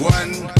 One,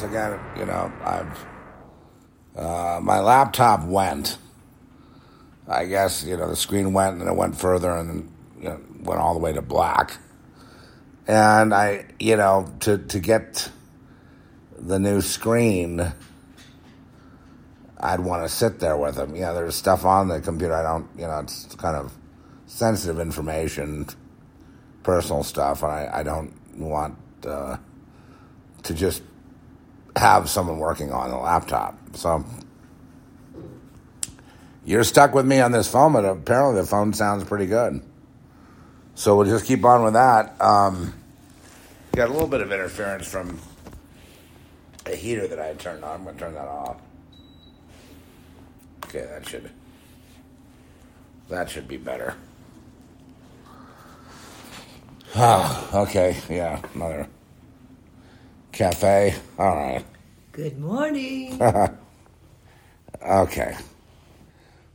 once again, you know, I've uh, my laptop went. I guess you know the screen went and it went further and you know, went all the way to black. And I, you know, to to get the new screen, I'd want to sit there with them. You know, there's stuff on the computer I don't, you know, it's kind of sensitive information, personal stuff, and I, I don't want. Uh, to just have someone working on the laptop. So you're stuck with me on this phone, but apparently the phone sounds pretty good. So we'll just keep on with that. Um, got a little bit of interference from a heater that I had turned on. I'm going to turn that off. Okay, that should that should be better. Okay, yeah, another cafe. All right. Good morning. Okay.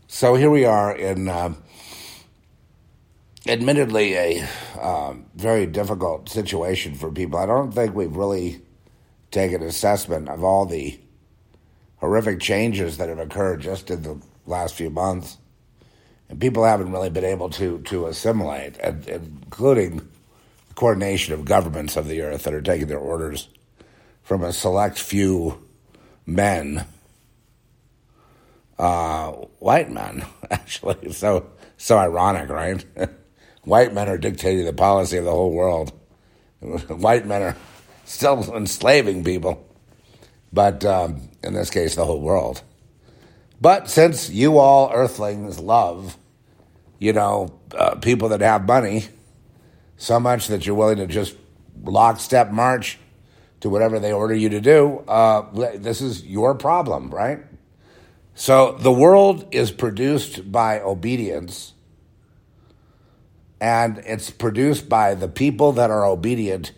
So here we are in, uh, admittedly, a um, very difficult situation for people. I don't think we've really taken assessment of all the horrific changes that have occurred just in the last few months. And people haven't really been able to, to assimilate, and, including the coordination of governments of the earth that are taking their orders from a select few men uh, white men, actually. So so ironic, right? white men are dictating the policy of the whole world. white men are still enslaving people, but um, in this case, the whole world. But since you all earthlings love, you know, uh, people that have money so much that you're willing to just lockstep march to whatever they order you to do, uh, this is your problem, right? So the world is produced by obedience, and it's produced by the people that are obedient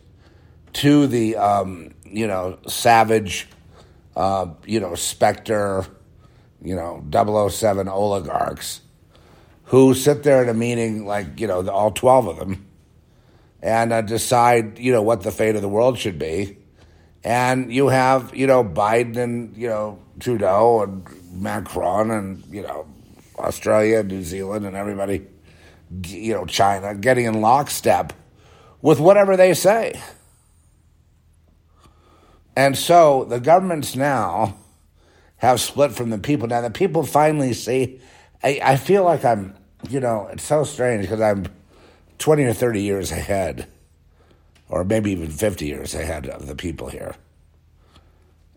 to the, um, you know, savage, uh, you know, Spectre, you know, 007 oligarchs who sit there in a meeting, like, you know, all 12 of them, and uh, decide, you know, what the fate of the world should be. And you have, you know, Biden and, you know, Trudeau and Macron and you know Australia, New Zealand, and everybody, you know China, getting in lockstep with whatever they say. And so the governments now have split from the people. Now the people finally see. I, I feel like I'm, you know, it's so strange because I'm 20 or 30 years ahead, or maybe even 50 years ahead of the people here.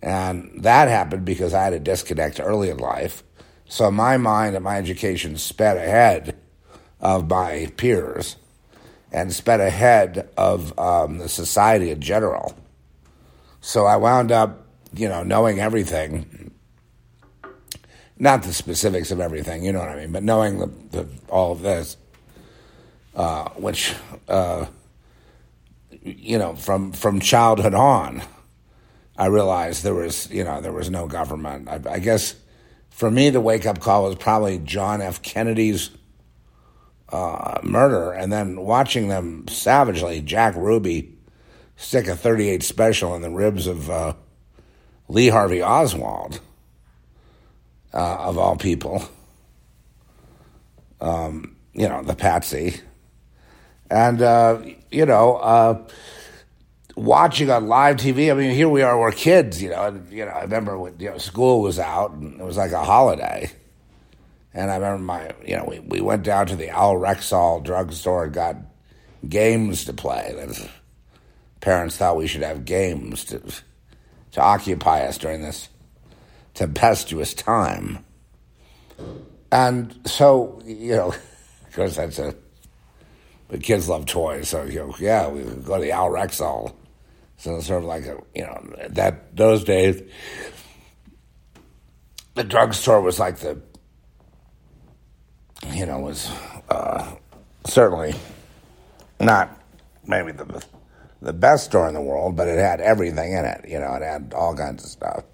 And that happened because I had a disconnect early in life. So my mind and my education sped ahead of my peers and sped ahead of um, the society in general. So I wound up, you know, knowing everything. Not the specifics of everything, you know what I mean, but knowing the, the all of this, uh, which, uh, you know, from from childhood on I realized there was, you know, there was no government. I, I guess for me, the wake up call was probably John F. Kennedy's uh, murder, and then watching them savagely, Jack Ruby stick a 38 special in the ribs of uh, Lee Harvey Oswald, uh, of all people. Um, you know, the patsy. And, uh, you know, uh, watching on live TV. I mean, here we are, we're kids, you know. And, you know, I remember when you know school was out and it was like a holiday. And I remember my, you know, we, we went down to the Al Rexall drugstore and got games to play. And parents thought we should have games to to occupy us during this tempestuous time. And so, you know, of course, that's a. The kids love toys, so you know, yeah, we go to the Al Rexall so it's sort of like a, you know, that those days, the drugstore was like the, you know, was uh, certainly not maybe the the best store in the world, but it had everything in it. You know, it had all kinds of stuff.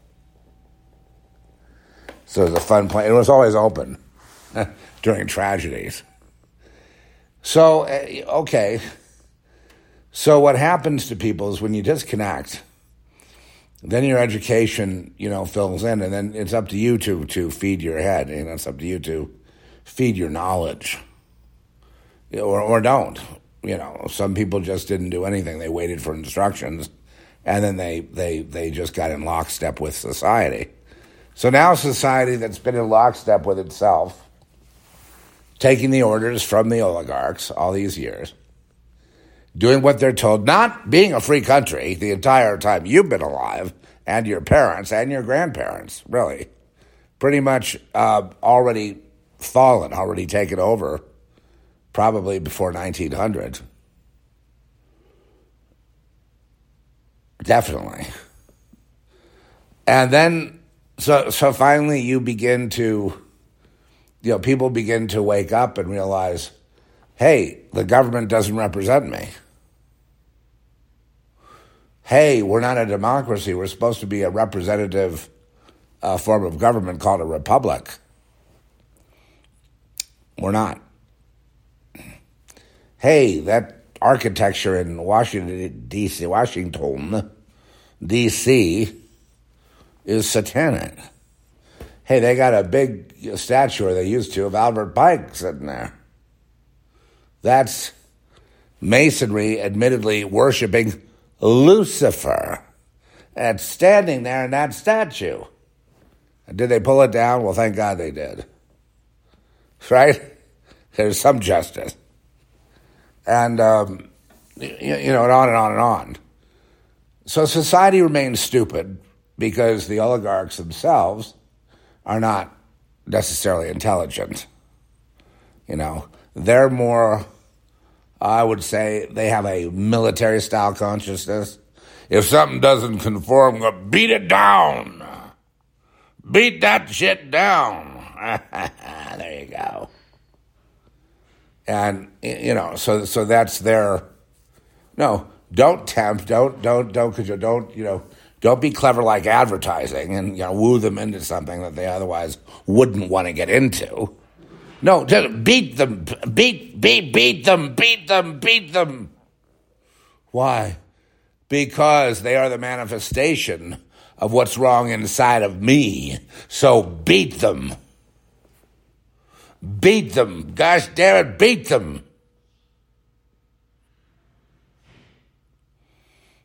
So it was a fun place. It was always open during tragedies. So, eh, okay. So what happens to people is when you disconnect, then your education, you know, fills in, and then it's up to you to to feed your head, and it's up to you to feed your knowledge, or or don't. You know, some people just didn't do anything; they waited for instructions, and then they they they just got in lockstep with society. So now, society that's been in lockstep with itself, taking the orders from the oligarchs all these years doing what they're told, not being a free country the entire time you've been alive, and your parents and your grandparents, really, pretty much uh, already fallen, already taken over, probably before 1900. Definitely. And then, so so finally, you begin to, you know, people begin to wake up and realize, hey, the government doesn't represent me hey, we're not a democracy. We're supposed to be a representative uh, form of government called a republic. We're not. Hey, that architecture in Washington D.C. Washington D.C. is satanic. Hey, they got a big statue, or they used to, of Albert Pike sitting there. That's Masonry admittedly worshiping Lucifer and standing there in that statue. And did they pull it down? Well, thank God they did. Right? There's some justice. And, um, you, you know, and on and on and on. So society remains stupid because the oligarchs themselves are not necessarily intelligent. You know, they're more, I would say, they have a military style consciousness. If something doesn't conform, beat it down. Beat that shit down. there you go. And you know, so so that's their no. Don't tempt. Don't don't don't because you don't you know don't be clever like advertising and you know woo them into something that they otherwise wouldn't want to get into. No, just beat them, beat beat beat them, beat them, beat them. Why? Because they are the manifestation of what's wrong inside of me. So beat them. Beat them. Gosh damn it, beat them.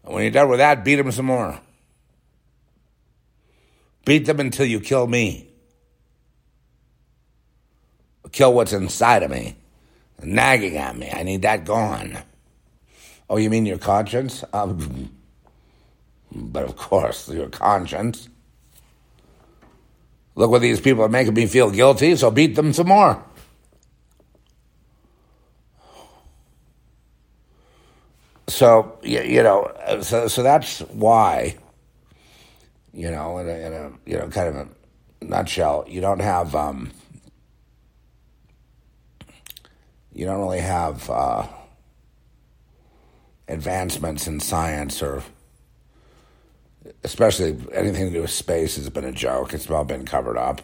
And when you're done with that, beat them some more. Beat them until you kill me. Kill what's inside of me. Nagging at me. I need that gone. Oh, you mean your conscience? Um, but of course, your conscience. Look what these people are making me feel guilty, so beat them some more. So you, you know, so so that's why. You know, in a, in a you know kind of a nutshell, you don't have um, you don't really have uh, advancements in science or especially anything to do with space has been a joke. It's all been covered up.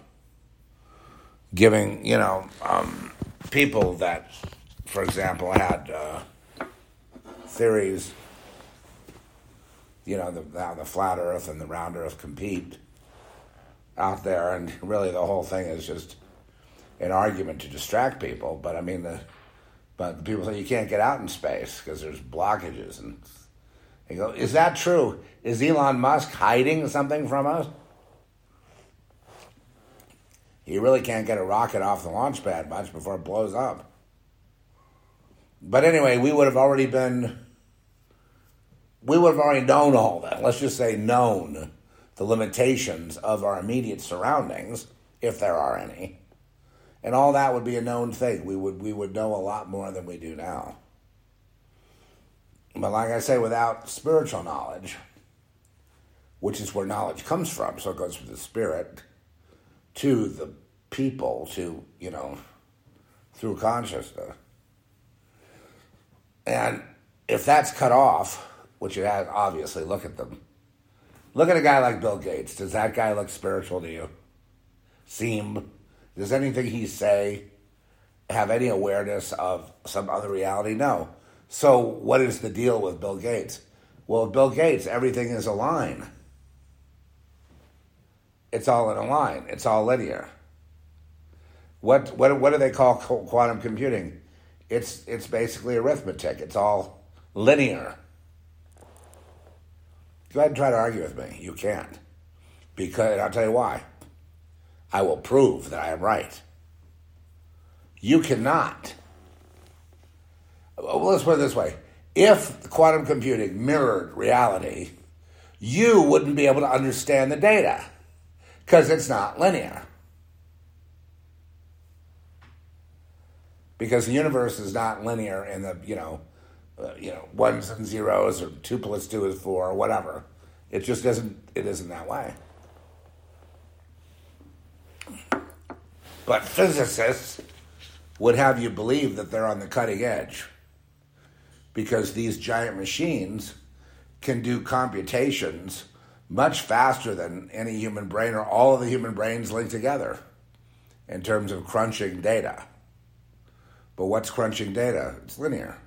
Giving, you know, um, people that, for example, had uh, theories, you know, the, the flat Earth and the round Earth compete out there, and really the whole thing is just an argument to distract people. But I mean, the but people say you can't get out in space because there's blockages and they go, is that true? Is Elon Musk hiding something from us? He really can't get a rocket off the launch pad much before it blows up. But anyway, we would have already been, we would have already known all that. Let's just say known the limitations of our immediate surroundings, if there are any. And all that would be a known thing. We would, we would know a lot more than we do now. But like I say, without spiritual knowledge, which is where knowledge comes from, so it goes from the spirit to the people, to, you know, through consciousness. And if that's cut off, which you has, obviously, look at them. Look at a guy like Bill Gates. Does that guy look spiritual to you? Seem? Does anything he say have any awareness of some other reality? No. So, what is the deal with Bill Gates? Well, Bill Gates, everything is a line. It's all in a line. It's all linear. What what what do they call quantum computing? It's it's basically arithmetic. It's all linear. Go ahead and try to argue with me. You can't. Because I'll tell you why. I will prove that I am right. You cannot well, let's put it this way. If quantum computing mirrored reality, you wouldn't be able to understand the data because it's not linear. Because the universe is not linear in the, you know, uh, you know, ones and zeros or two plus two is four or whatever. It just doesn't, it isn't that way. But physicists would have you believe that they're on the cutting edge because these giant machines can do computations much faster than any human brain or all of the human brains linked together in terms of crunching data. But what's crunching data? It's linear.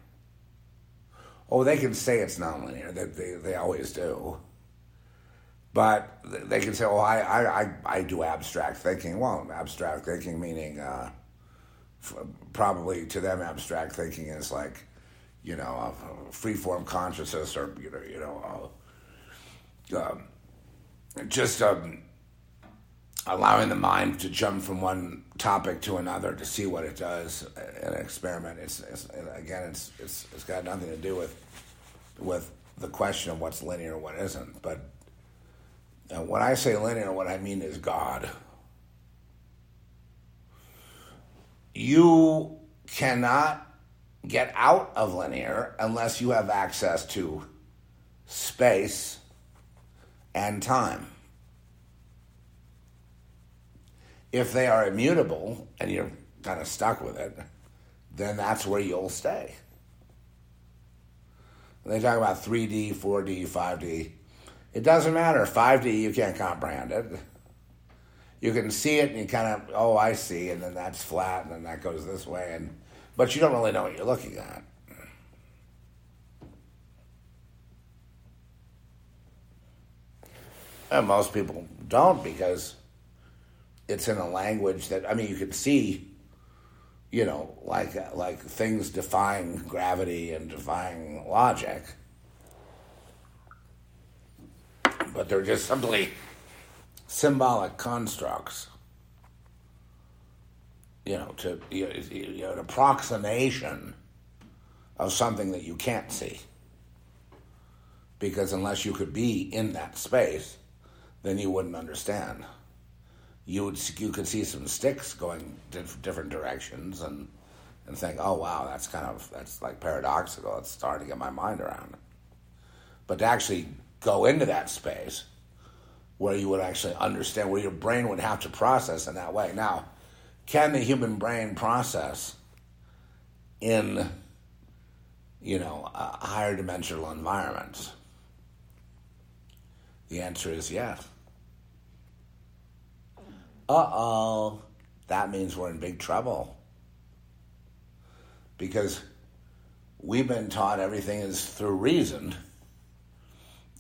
Oh, they can say it's nonlinear. They, they, they always do. But they can say, oh, I, I, I, do abstract thinking. Well, abstract thinking meaning uh, probably to them, abstract thinking is like, you know, a free-form consciousness or, you know, you know uh, um, just um, allowing the mind to jump from one topic to another to see what it does in an experiment. It's, it's again, it's, it's it's got nothing to do with with the question of what's linear and what isn't. But when I say linear, what I mean is God. You cannot get out of linear unless you have access to space and time. If they are immutable and you're kind of stuck with it, then that's where you'll stay. They talk about 3D, 4D, 5D, it doesn't matter. 5D, you can't comprehend it. You can see it and you kind of, oh, I see, and then that's flat, and then that goes this way, and but you don't really know what you're looking at. And most people don't because it's in a language that I mean you can see, you know, like like things defying gravity and defying logic, but they're just simply symbolic constructs. You know, to you know, an approximation of something that you can't see. Because unless you could be in that space, then you wouldn't understand you would you could see some sticks going different directions and and think, oh wow, that's kind of that's like paradoxical. It's starting to get my mind around. But to actually go into that space where you would actually understand, where your brain would have to process in that way. Now, can the human brain process in you know higher dimensional environments? The answer is yes uh oh, that means we're in big trouble. Because we've been taught everything is through reason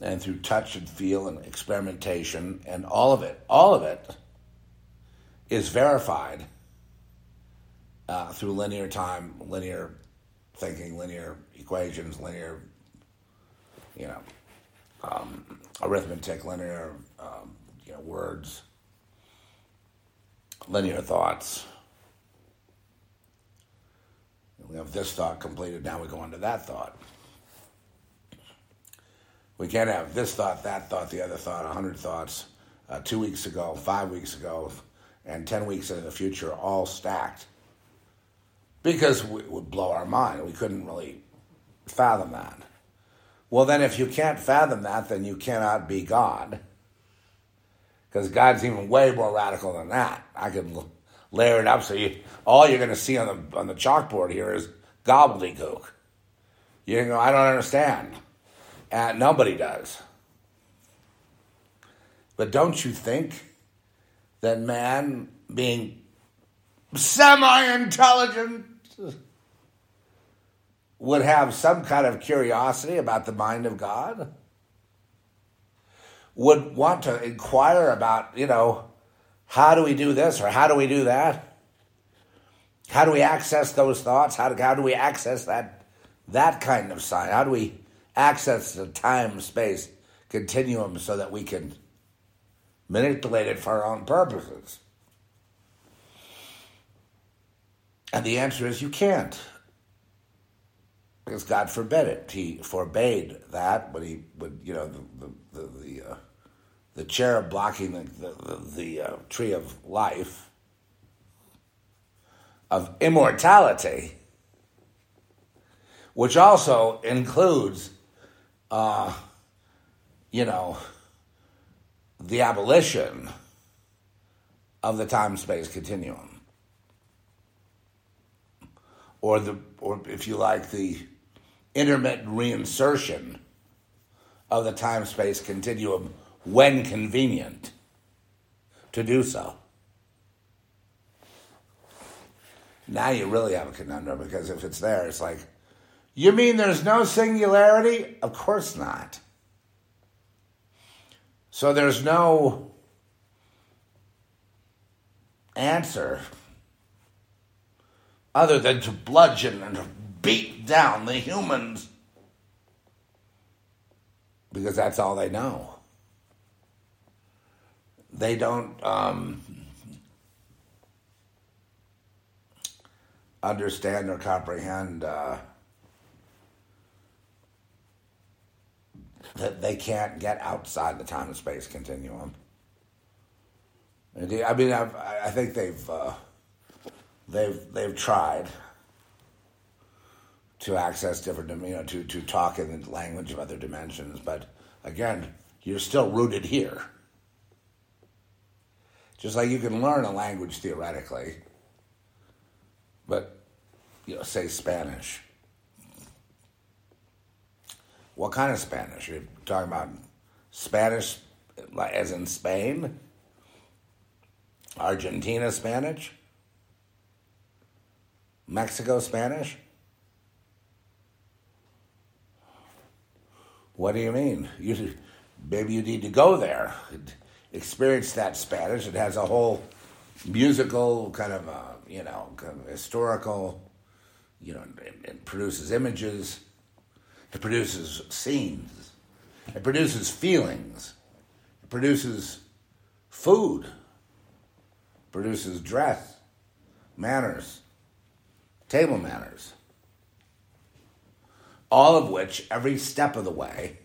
and through touch and feel and experimentation, and all of it, all of it is verified uh, through linear time, linear thinking, linear equations, linear, you know, um, arithmetic, linear, um, you know, words linear thoughts. We have this thought completed, now we go on to that thought. We can't have this thought, that thought, the other thought, a hundred thoughts, uh, two weeks ago, five weeks ago, and ten weeks into the future, all stacked. Because it would blow our mind. We couldn't really fathom that. Well, then, if you can't fathom that, then you cannot be God because God's even way more radical than that. I can layer it up so you all you're going to see on the on the chalkboard here is gobbledygook. You go, I don't understand, and nobody does. But don't you think that man, being semi-intelligent, would have some kind of curiosity about the mind of God? Would want to inquire about, you know, how do we do this or how do we do that? How do we access those thoughts? How do, how do we access that that kind of sign? How do we access the time space continuum so that we can manipulate it for our own purposes? And the answer is you can't. Because God forbid it. He forbade that, but he would, you know, the, the, the, the uh, the cherub blocking the, the, the, the uh, tree of life, of immortality, which also includes, uh, you know, the abolition of the time space continuum. Or the, or if you like, the intermittent reinsertion of the time space continuum when convenient to do so. Now you really have a conundrum because if it's there, it's like, you mean there's no singularity? Of course not. So there's no answer other than to bludgeon and to beat down the humans because that's all they know. They don't um, understand or comprehend uh, that they can't get outside the time and space continuum. I mean, I've, I think they've uh, they've they've tried to access different, you know, to to talk in the language of other dimensions, but again, you're still rooted here. Just like you can learn a language theoretically, but you know, say Spanish. What kind of Spanish? You're talking about Spanish as in Spain? Argentina Spanish? Mexico Spanish? What do you mean? You, maybe you need to go there, experience that Spanish. It has a whole musical kind of, uh, you know, kind of historical, you know, it, it produces images, it produces scenes, it produces feelings, it produces food, produces dress, manners, table manners. All of which, every step of the way,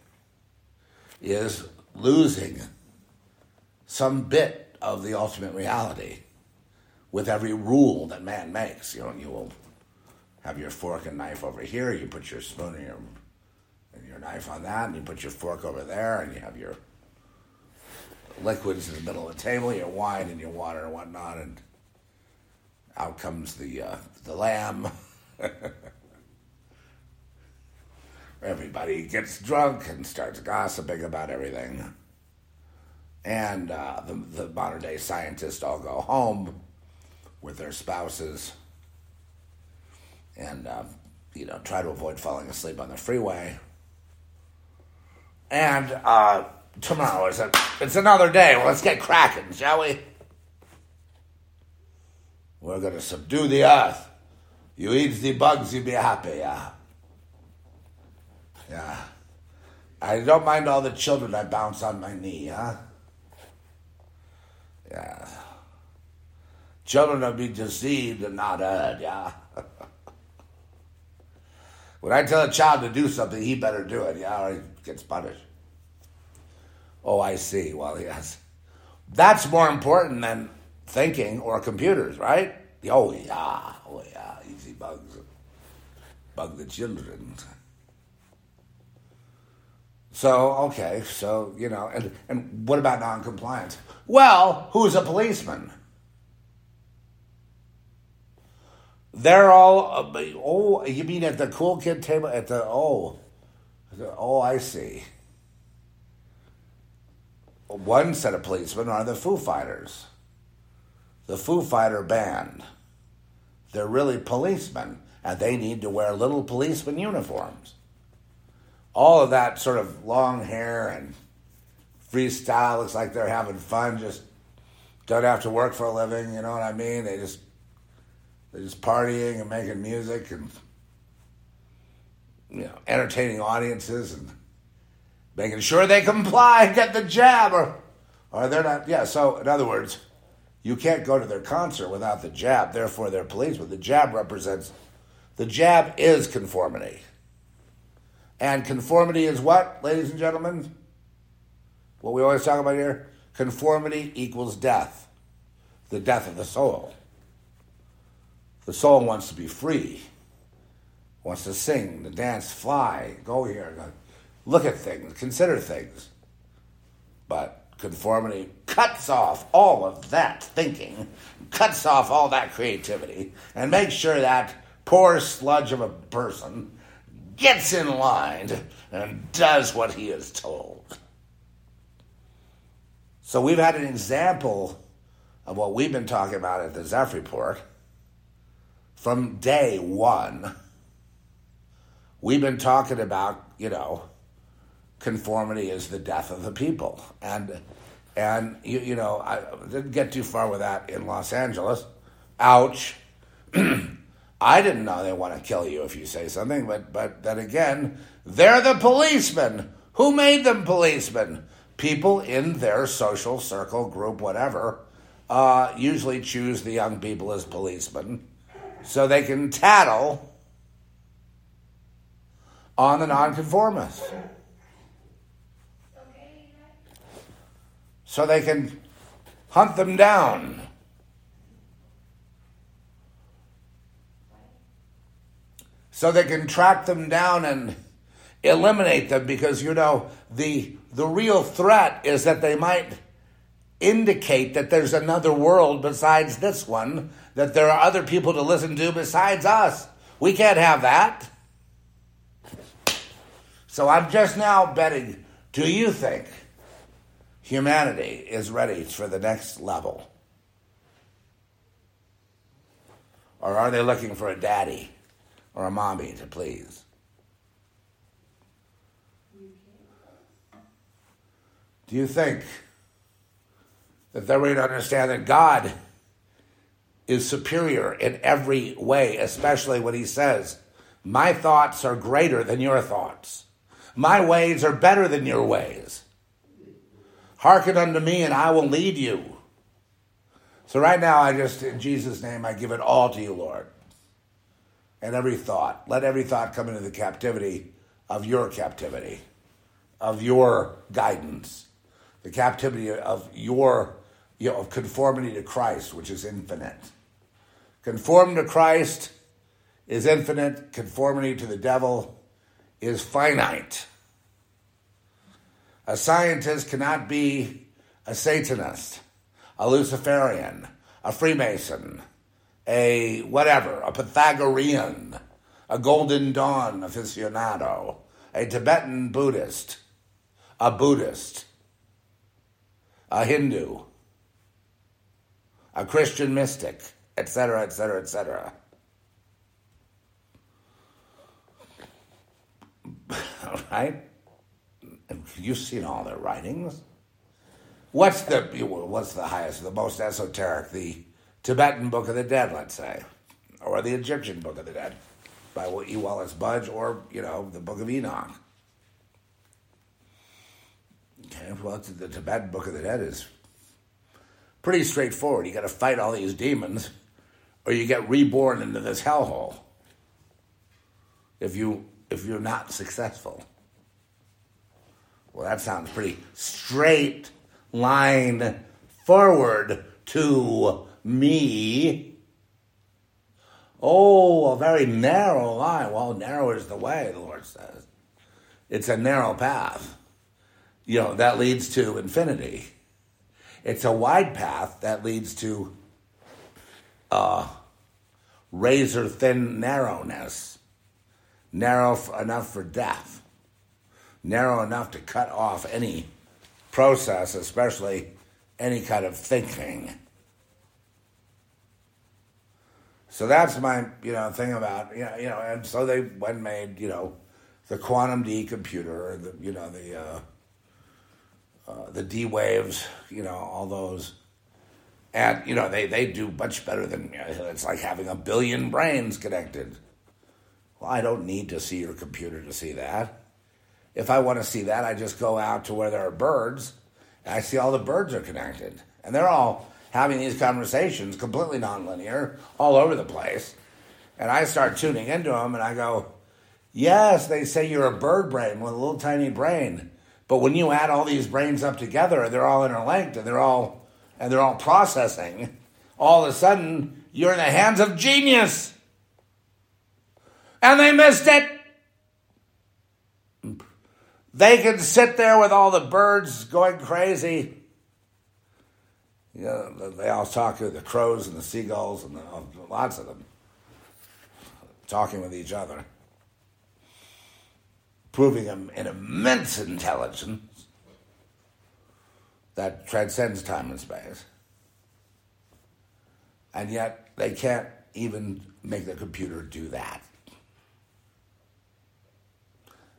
is losing some bit of the ultimate reality with every rule that man makes. You know, you will have your fork and knife over here, you put your spoon and your, and your knife on that, and you put your fork over there, and you have your liquids in the middle of the table, your wine and your water and whatnot, and out comes the uh, the lamb. Everybody gets drunk and starts gossiping about everything. And uh, the, the modern day scientists all go home with their spouses and, uh, you know, try to avoid falling asleep on the freeway. And uh, tomorrow is a, it's another day. Well, let's get cracking, shall we? We're going to subdue the earth. You eat the bugs, you be happy, yeah. Yeah. I don't mind all the children I bounce on my knee, huh? Yeah. Children will be deceived and not heard, yeah. when I tell a child to do something, he better do it, yeah, or he gets punished. Oh, I see. Well, yes. That's more important than thinking or computers, right? Oh, yeah. Oh, yeah. Easy bugs. Bug the children. So, okay, so, you know, and, and what about noncompliance? Well, who's a policeman? They're all, oh, you mean at the cool kid table? At the, oh, oh, I see. One set of policemen are the Foo Fighters, the Foo Fighter band. They're really policemen, and they need to wear little policeman uniforms all of that sort of long hair and freestyle looks like they're having fun, just don't have to work for a living, you know what I mean? They just they're just partying and making music and you know, entertaining audiences and making sure they comply and get the jab or or they're not yeah, so in other words, you can't go to their concert without the jab, therefore they're policemen. The jab represents the jab is conformity. And conformity is what, ladies and gentlemen? What we always talk about here? Conformity equals death, the death of the soul. The soul wants to be free, wants to sing, to dance, fly, go here, look at things, consider things. But conformity cuts off all of that thinking, cuts off all that creativity, and makes sure that poor sludge of a person gets in line and does what he is told. So we've had an example of what we've been talking about at the Zeph Report from day one, we've been talking about, you know, conformity is the death of the people. And, and you, you know, I didn't get too far with that in Los Angeles. Ouch. I didn't know they want to kill you if you say something, but, but then again, they're the policemen. Who made them policemen? People in their social circle, group, whatever, uh, usually choose the young people as policemen so they can tattle on the nonconformists. So they can hunt them down. So they can track them down and eliminate them because you know the the real threat is that they might indicate that there's another world besides this one that there are other people to listen to besides us. We can't have that. So I'm just now betting do you think humanity is ready for the next level? Or are they looking for a daddy or a mommy to please? Do you think that they're ready to understand that God is superior in every way, especially when he says, My thoughts are greater than your thoughts. My ways are better than your ways. Hearken unto me, and I will lead you. So, right now, I just, in Jesus' name, I give it all to you, Lord. And every thought. Let every thought come into the captivity of your captivity, of your guidance, the captivity of your you know, of conformity to Christ, which is infinite. Conform to Christ is infinite, conformity to the devil is finite. A scientist cannot be a Satanist, a Luciferian, a Freemason, a whatever, a Pythagorean, a Golden Dawn aficionado, a Tibetan Buddhist, a Buddhist, a Hindu, a Christian mystic, etc., etc., etc. Right? You've seen all their writings. What's the what's the highest, the most esoteric? The Tibetan Book of the Dead, let's say, or the Egyptian Book of the Dead by E. Wallis Budge, or you know the Book of Enoch. Okay, well, the Tibetan Book of the Dead is pretty straightforward. You got to fight all these demons, or you get reborn into this hellhole. If you if you're not successful. Well, that sounds pretty straight line forward to me. Oh, a very narrow line. Well, narrow is the way, the Lord says. It's a narrow path. You know, that leads to infinity. It's a wide path that leads to uh, razor thin narrowness, narrow enough for death, narrow enough to cut off any process, especially any kind of thinking. So that's my you know thing about you know you know, and so they and made you know the quantum D computer, the you know the uh, uh, the D-Waves, you know, all those. And, you know, they, they do much better than, it's like having a billion brains connected. Well, I don't need to see your computer to see that. If I want to see that, I just go out to where there are birds, and I see all the birds are connected. And they're all having these conversations, completely nonlinear, all over the place. And I start tuning into them, and I go, Yes, they say you're a bird brain with a little tiny brain. But when you add all these brains up together, they're all interlinked and they're all and they're all processing. All of a sudden, you're in the hands of genius. And they missed it. They can sit there with all the birds going crazy. You know, they all talk to the crows and the seagulls and the, lots of them talking with each other proving an immense intelligence that transcends time and space. And yet they can't even make the computer do that.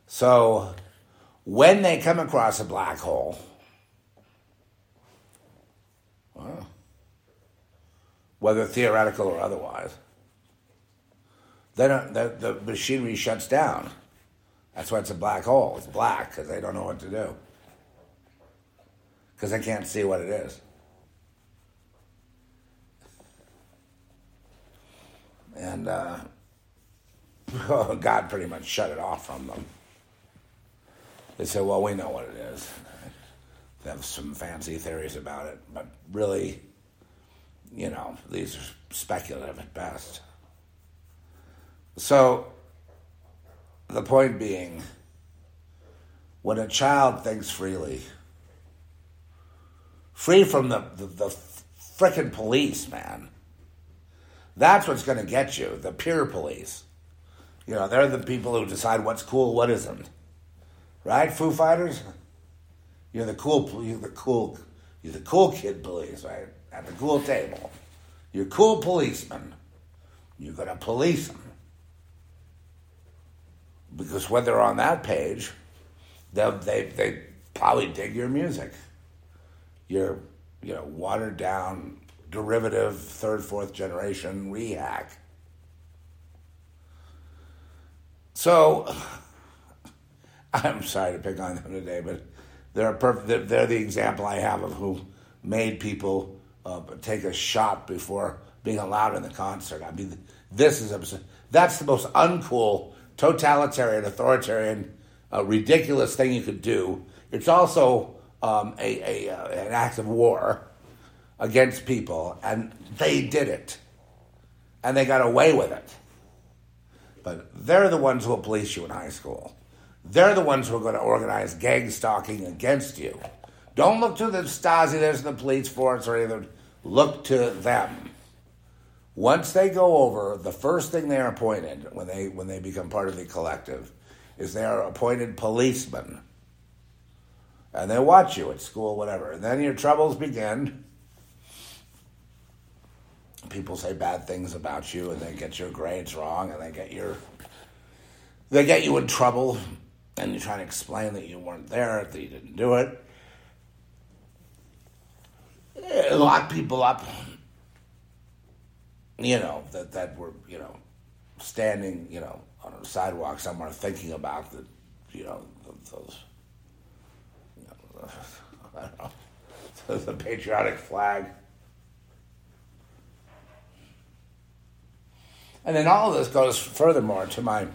So when they come across a black hole, whether theoretical or otherwise, then uh, the, the machinery shuts down. That's why it's a black hole. It's black because they don't know what to do. Because they can't see what it is. And uh, God pretty much shut it off from them. They said, well, we know what it is. They have some fancy theories about it, but really, you know, these are speculative at best. So, the point being, when a child thinks freely, free from the, the, the frickin' police, man, that's what's going to get you the peer police. You know, they're the people who decide what's cool, what isn't. Right, Foo Fighters? You're the cool, you're the cool, you're the cool kid police, right? At the cool table. You're cool policemen. You're going to police them. Because when they're on that page, they they they probably dig your music. Your you know watered down derivative third fourth generation rehack. So I'm sorry to pick on them today, but they're perfect. They're the example I have of who made people uh, take a shot before being allowed in the concert. I mean, this is absurd. that's the most uncool totalitarian, authoritarian, uh, ridiculous thing you could do. It's also um, a, a uh, an act of war against people, and they did it, and they got away with it. But they're the ones who will police you in high school. They're the ones who are going to organize gang stalking against you. Don't look to the Stasi, there's the police force or anything. Look to them. Once they go over, the first thing they are appointed when they when they become part of the collective is they are appointed policemen. And they watch you at school, whatever. And then your troubles begin. People say bad things about you and they get your grades wrong and they get your they get you in trouble and you try to explain that you weren't there, that you didn't do it. Lock people up you know, that, that were, you know, standing, you know, on a sidewalk somewhere thinking about the, you know, those, you know, I don't know, the patriotic flag. And then all of this goes furthermore to my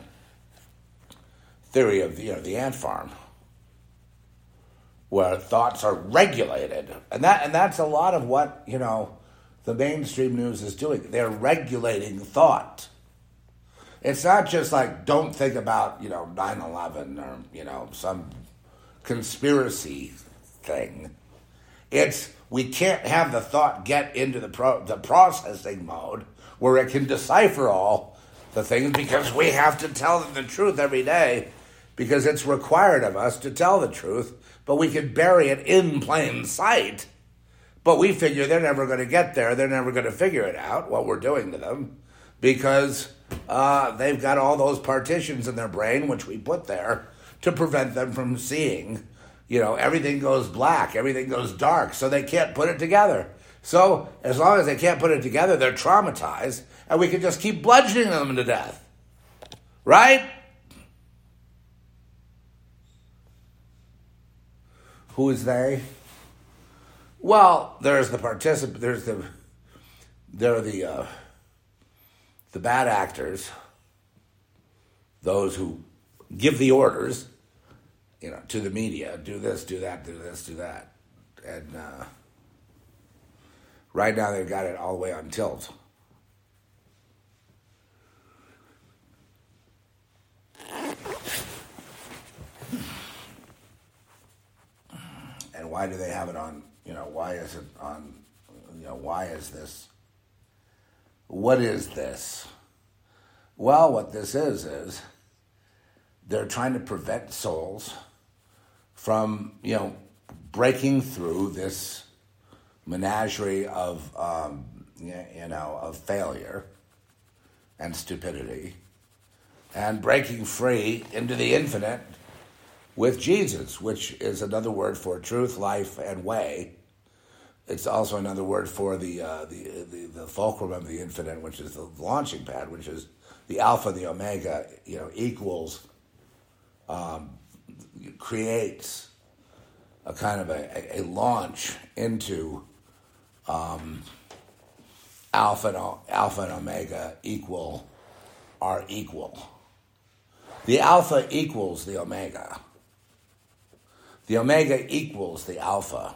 theory of, you know, the ant farm, where thoughts are regulated. And that, and that's a lot of what, you know, the mainstream news is doing. They're regulating thought. It's not just like don't think about, you know, 9/11 or, you know, some conspiracy thing. It's we can't have the thought get into the pro, the processing mode where it can decipher all the things because we have to tell them the truth every day because it's required of us to tell the truth, but we can bury it in plain sight but we figure they're never going to get there. They're never going to figure it out, what we're doing to them, because uh, they've got all those partitions in their brain, which we put there to prevent them from seeing. You know, everything goes black, everything goes dark, so they can't put it together. So, as long as they can't put it together, they're traumatized, and we can just keep bludgeoning them to death. Right? Who is they? Well, there's the participant. There's the there are the uh, the bad actors, those who give the orders, you know, to the media. Do this, do that, do this, do that, and uh, right now they've got it all the way on tilt. And why do they have it on you know, why is it on, you know, why is this? What is this? Well, what this is, is they're trying to prevent souls from, you know, breaking through this menagerie of, um, you know, of failure and stupidity, and breaking free into the infinite with Jesus, which is another word for truth, life, and way. It's also another word for the, uh, the, the, the fulcrum of the infinite, which is the launching pad, which is the alpha, the omega, you know, equals, um, creates a kind of a, a launch into um, alpha, and, alpha and omega equal are equal. The alpha equals the omega. The omega equals the alpha.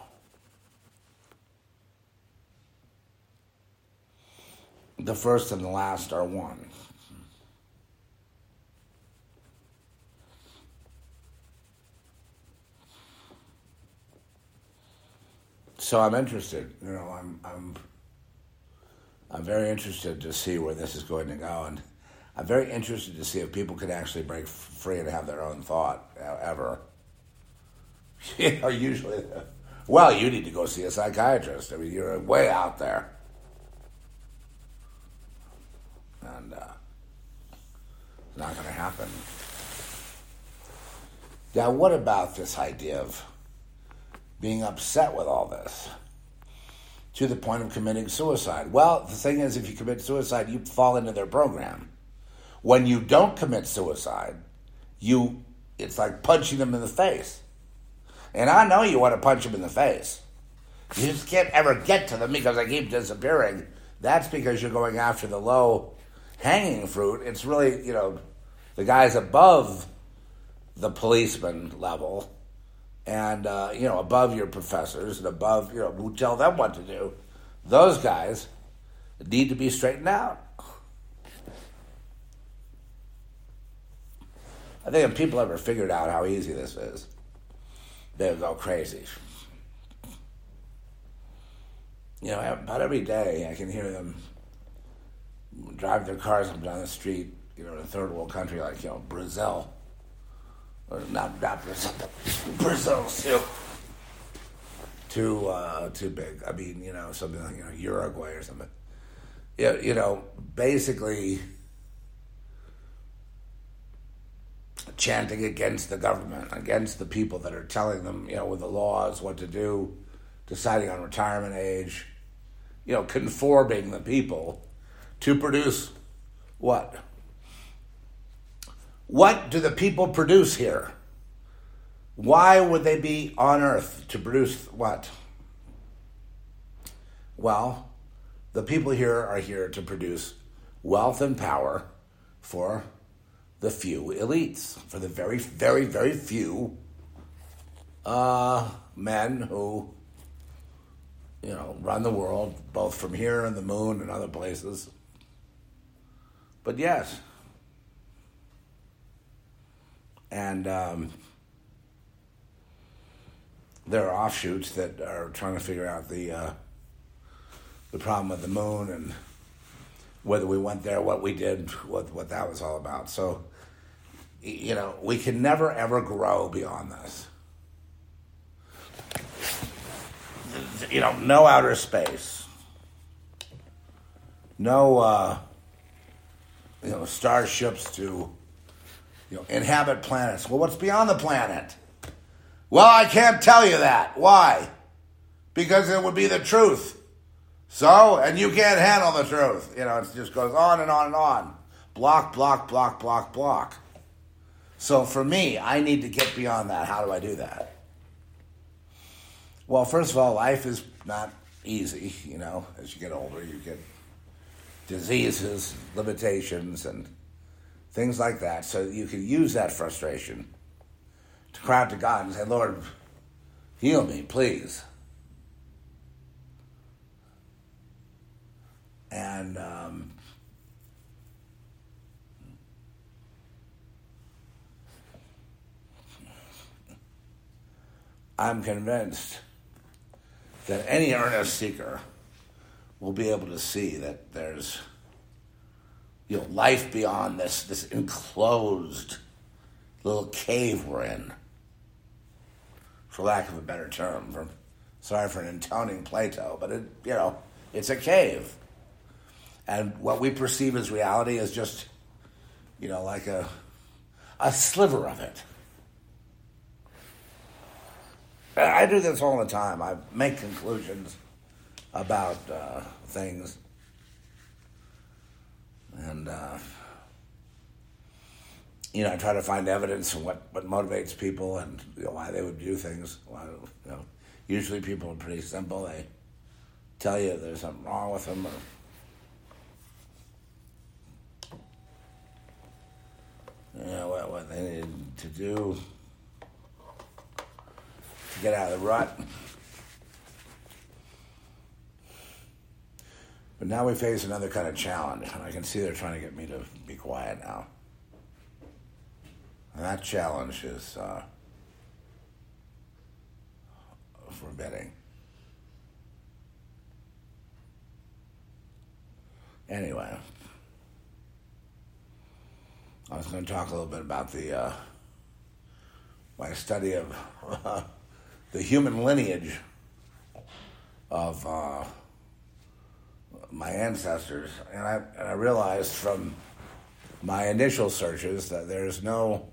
The first and the last are one. So I'm interested. You know, I'm I'm I'm very interested to see where this is going to go, and I'm very interested to see if people can actually break free and have their own thought ever. you know, usually, well, you need to go see a psychiatrist. I mean, you're way out there. And uh, it's not going to happen. Now, what about this idea of being upset with all this to the point of committing suicide? Well, the thing is, if you commit suicide, you fall into their program. When you don't commit suicide, you it's like punching them in the face. And I know you want to punch them in the face. You just can't ever get to them because they keep disappearing. That's because you're going after the low hanging fruit. It's really, you know, the guys above the policeman level and, uh, you know, above your professors and above, you know, who tell them what to do. Those guys need to be straightened out. I think if people ever figured out how easy this is, they would go crazy. You know, about every day I can hear them drive their cars up down the street, you know, in a third world country like, you know, Brazil. Or not, not Brazil, Brazil too. Too, uh, too big. I mean, you know, something like, you know, Uruguay or something. Yeah, you know, basically chanting against the government, against the people that are telling them, you know, with the laws what to do, deciding on retirement age, you know, conforming the people to produce what? What do the people produce here? Why would they be on earth to produce what? Well, the people here are here to produce wealth and power for the few elites, for the very, very, very few uh, men who, you know, run the world, both from here and the moon and other places. But yes. And um, there are offshoots that are trying to figure out the uh, the problem of the moon and whether we went there, what we did, what what that was all about. So you know, we can never ever grow beyond this. You know, no outer space, no, uh, you know, starships to, you know, inhabit planets. Well, what's beyond the planet? Well, I can't tell you that. Why? Because it would be the truth. So, and you can't handle the truth. You know, it just goes on and on and on. Block, block, block, block, block. So for me, I need to get beyond that. How do I do that? Well, first of all, life is not easy. You know, as you get older, you get diseases, limitations, and things like that. So you can use that frustration to cry out to God and say, Lord, heal me, please. And um, I'm convinced that any earnest seeker will be able to see that there's you know life beyond this this enclosed little cave we're in, for lack of a better term. For, sorry for intoning Plato, but it you know it's a cave, and what we perceive as reality is just, you know, like a a sliver of it. I do this all the time. I make conclusions about uh, things, and uh, you know, I try to find evidence of what, what motivates people and you know, why they would do things. Why, you know, usually people are pretty simple. They tell you there's something wrong with them, or you know, what, what they need to do to get out of the rut. But now we face another kind of challenge, and I can see they're trying to get me to be quiet now. And that challenge is uh, forbidding. Anyway, I was going to talk a little bit about the uh, my study of the human lineage of uh, my ancestors, and I and I realized from my initial searches that there's no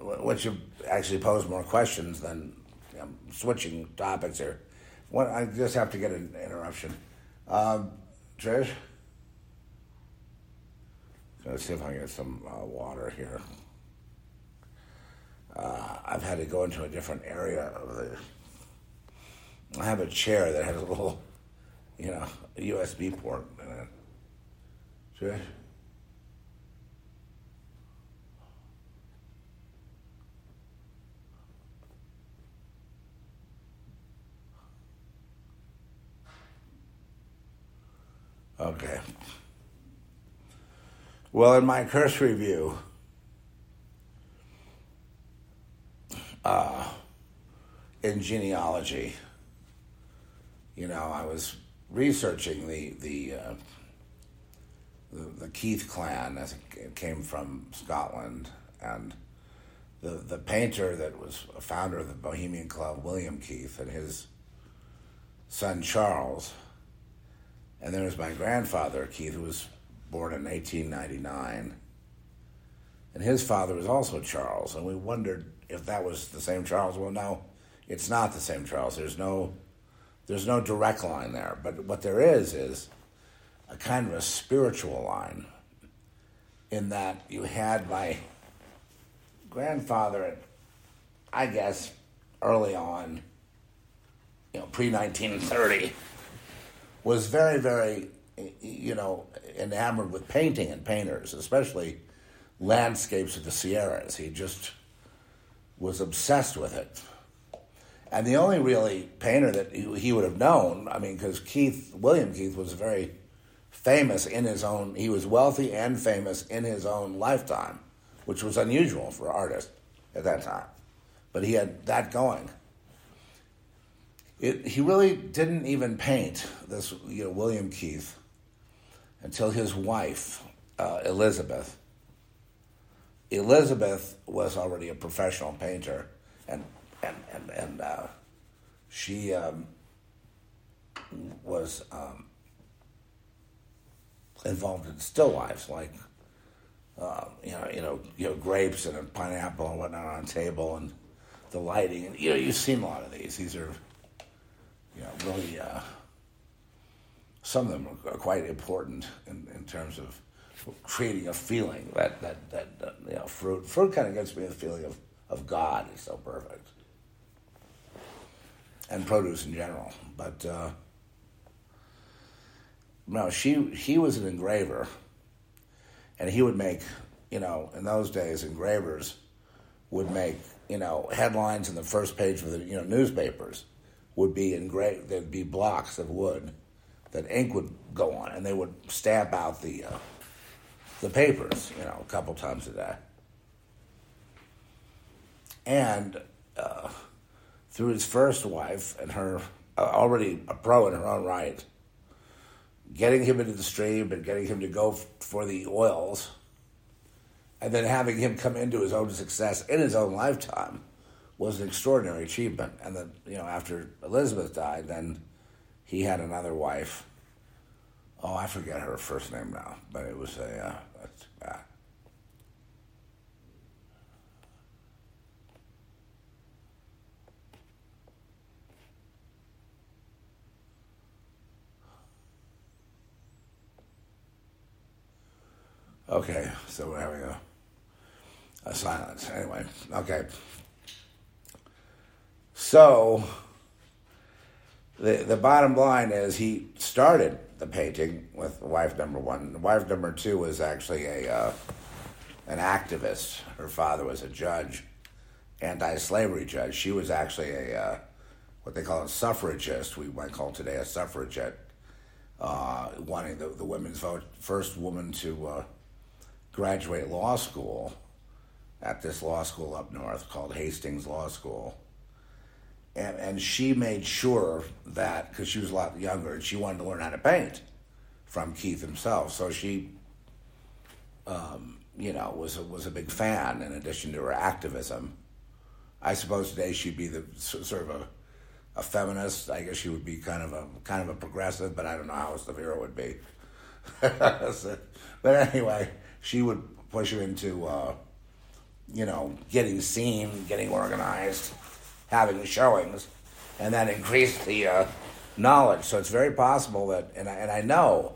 which actually pose more questions than switching topics here. What I just have to get an interruption. Um, Trish, let's see if I can get some uh, water here. Uh, I've had to go into a different area of the. I have a chair that has a little, you know, USB port in it. Trish. Okay. Well, in my cursory view, uh, in genealogy, you know, I was researching the the, uh, the the, Keith clan as it came from Scotland, and the the painter that was a founder of the Bohemian Club, William Keith, and his son Charles and there was my grandfather, Keith, who was born in 1899. And his father was also Charles. And we wondered if that was the same Charles. Well, no, it's not the same Charles. There's no, there's no direct line there. But what there is is a kind of a spiritual line in that you had my grandfather, I guess, early on, you know, pre 1930 was very, very, you know, enamored with painting and painters, especially landscapes of the Sierras. He just was obsessed with it. And the only really painter that he would have known, I mean, because Keith, William Keith was very famous in his own, he was wealthy and famous in his own lifetime, which was unusual for artists at that time. But he had that going. It, he really didn't even paint this, you know, William Keith until his wife, uh, Elizabeth. Elizabeth was already a professional painter, and and and, and uh, she um, was um, involved in still lifes, like uh, you know, you know, you know, grapes and a pineapple and whatnot on a table, and the lighting, and you know, you've seen a lot of these. These are you know, really, uh, some of them are quite important in, in terms of creating a feeling that, that, that, you know, fruit, fruit kind of gives me the feeling of, of God is so perfect. And produce in general. But, uh, no, she, he was an engraver and he would make, you know, in those days, engravers would make, you know, headlines in the first page of the, you know, newspapers would be engraved. There'd be blocks of wood that ink would go on, and they would stamp out the uh, the papers, you know, a couple times a day. And uh, through his first wife and her uh, already a pro in her own right, getting him into the stream and getting him to go f- for the oils, and then having him come into his own success in his own lifetime was an extraordinary achievement. And then, you know, after Elizabeth died, then he had another wife, Oh, I forget her first name now, but it was a. Uh, Okay, so we're having a, a silence. Anyway, okay. So the the bottom line is he started the painting with wife number one. Wife number two was actually a uh, an activist. Her father was a judge, anti-slavery judge. She was actually a uh, what they call a suffragist. We might call today a suffragette, uh, wanting the, the women's vote. First woman to uh, graduate law school at this law school up north called Hastings Law School and, and she made sure that because she was a lot younger and she wanted to learn how to paint from Keith himself, so she, um, you know, was a, was a big fan in addition to her activism. I suppose today she'd be the sort of a, a feminist. I guess she would be kind of a kind of a progressive, but I don't know how Severa would be. so, but anyway, she would push her into, uh, you know, getting seen, getting organized having showings, and that increased the uh, knowledge. So it's very possible that, and I, and I know,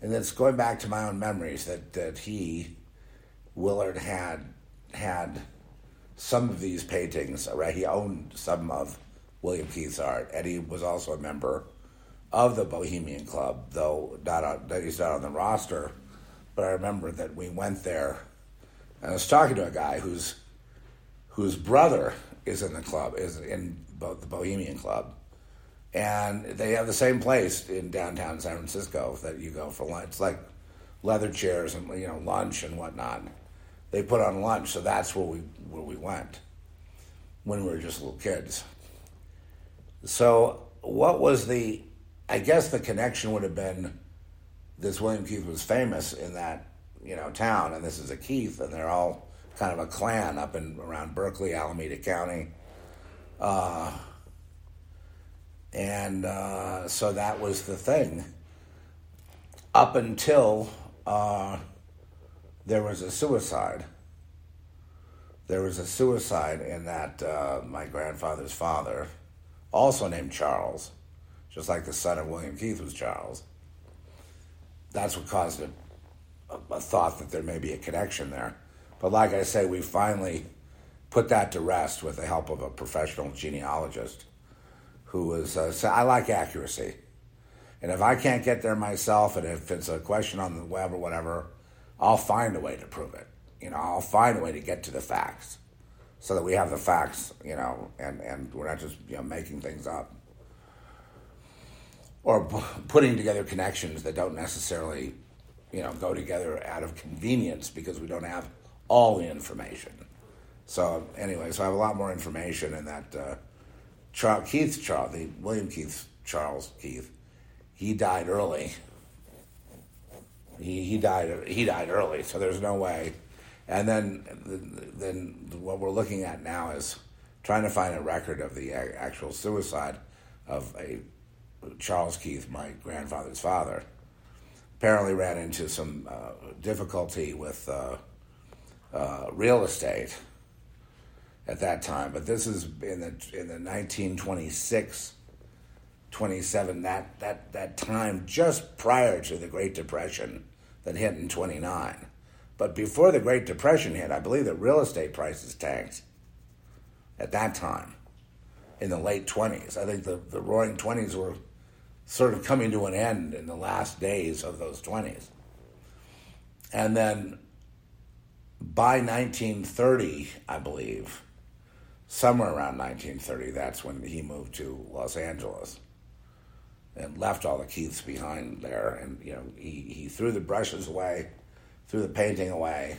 and it's going back to my own memories that that he, Willard had had some of these paintings. Right, he owned some of William Keith's art, and he was also a member of the Bohemian Club, though not on, he's not on the roster. But I remember that we went there, and I was talking to a guy whose whose brother is in the club, is in both the Bohemian Club, and they have the same place in downtown San Francisco that you go for lunch. It's like leather chairs and you know lunch and whatnot. They put on lunch, so that's where we where we went when we were just little kids. So, what was the? I guess the connection would have been this William Keith was famous in that you know town, and this is a Keith, and they're all kind of a clan up in around Berkeley, Alameda County. Uh, and uh, so that was the thing. Up until uh, there was a suicide. There was a suicide in that uh, my grandfather's father, also named Charles, just like the son of William Keith was Charles. That's what caused a, a thought that there may be a connection there. But like I say, we finally put that to rest with the help of a professional genealogist who was, uh, so I like accuracy. And if I can't get there myself, and if it's a question on the web or whatever, I'll find a way to prove it. You know, I'll find a way to get to the facts so that we have the facts, you know, and, and we're not just, you know, making things up or p- putting together connections that don't necessarily, you know, go together out of convenience because we don't have all the information. So anyway, so I have a lot more information in that uh, Charles, Keith Charles, the William Keith Charles Keith, he died early. He he died he died early, so there's no way. And then then what we're looking at now is trying to find a record of the actual suicide of a Charles Keith, my grandfather's father. Apparently ran into some uh, difficulty with. Uh, uh, real estate at that time, but this is in the in the 1926, 27 that that that time just prior to the Great Depression that hit in 29. But before the Great Depression hit, I believe that real estate prices tanked at that time in the late 20s. I think the, the roaring 20s were sort of coming to an end in the last days of those 20s. And then by 1930, I believe, somewhere around 1930, that's when he moved to Los Angeles and left all the Keiths behind there. And, you know, he, he threw the brushes away, threw the painting away,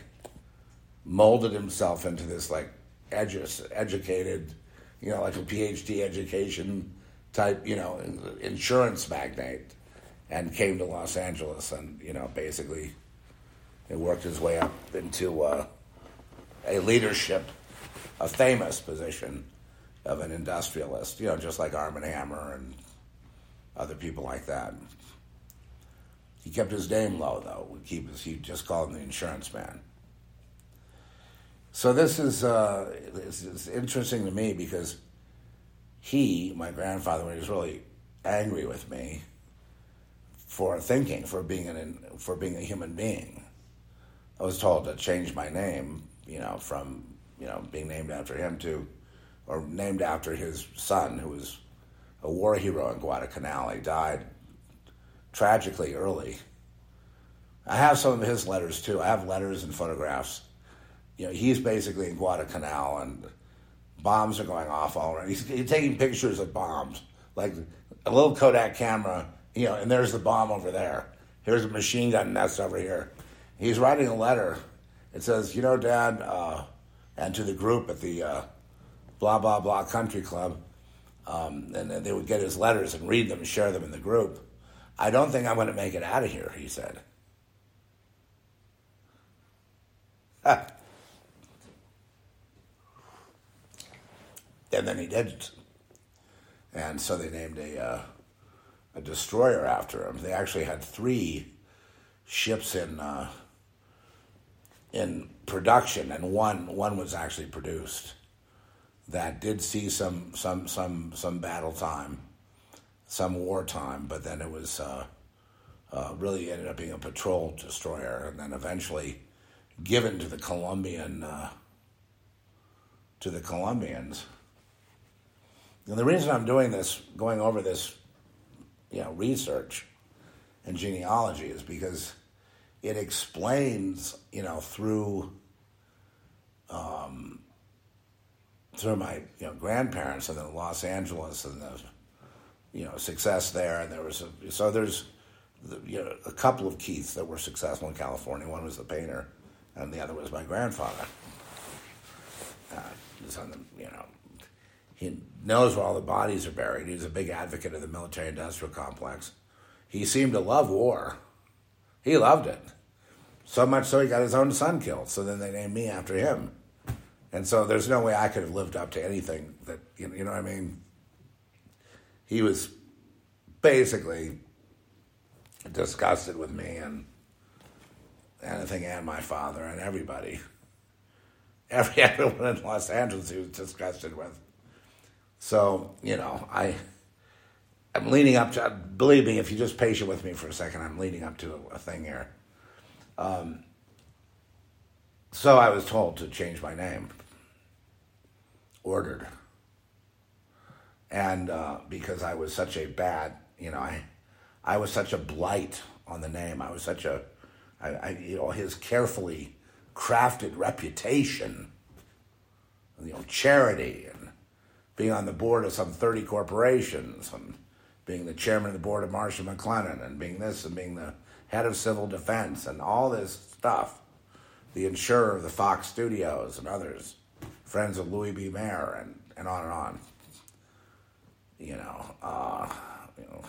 molded himself into this, like, edu- educated, you know, like a PhD education type, you know, insurance magnate, and came to Los Angeles and, you know, basically and worked his way up into uh, a leadership, a famous position of an industrialist, you know, just like Armand Hammer and other people like that. He kept his name low, though. Keep his, he just called him the insurance man. So this is, uh, is interesting to me because he, my grandfather, when he was really angry with me for thinking, for being an, for being a human being, I was told to change my name, you know, from you know being named after him to, or named after his son, who was a war hero in Guadalcanal. He died tragically early. I have some of his letters too. I have letters and photographs. You know, he's basically in Guadalcanal and bombs are going off all around. He's, he's taking pictures of bombs, like a little Kodak camera, you know, and there's the bomb over there. Here's a machine gun nest over here. He's writing a letter. It says, you know, Dad, uh, and to the group at the uh, blah, blah, blah country club, um, and they would get his letters and read them and share them in the group. I don't think I'm going to make it out of here, he said. and then he didn't. And so they named a, uh, a destroyer after him. They actually had three ships in uh, in production, and one one was actually produced that did see some some some some battle time, some war time, but then it was uh, uh, really ended up being a patrol destroyer, and then eventually given to the Colombian uh, to the Colombians. And the reason I'm doing this, going over this, you know, research and genealogy, is because it explains, you know, through um, through my you know grandparents and then Los Angeles and the you know success there, and there was a, so there's you know a couple of Keiths that were successful in California. One was the painter, and the other was my grandfather. Uh, on the, you know, he knows where all the bodies are buried. He's a big advocate of the military-industrial complex. He seemed to love war. He loved it. So much so he got his own son killed. So then they named me after him. And so there's no way I could have lived up to anything that, you know, you know what I mean? He was basically disgusted with me and anything and my father and everybody. Every everyone in Los Angeles he was disgusted with. So, you know, I I'm leaning up to, believe me, if you're just patient with me for a second, I'm leading up to a, thing here. Um, so I was told to change my name, ordered. And uh, because I was such a bad, you know, I, I was such a blight on the name. I was such a, I, I you know, his carefully crafted reputation, you know, charity and being on the board of some 30 corporations and being the chairman of the board of Marshall & McLennan and being this and being the head of civil defense and all this stuff, the insurer of the Fox Studios and others, friends of Louis B. Mayer and, and on and on. You know, uh, you know,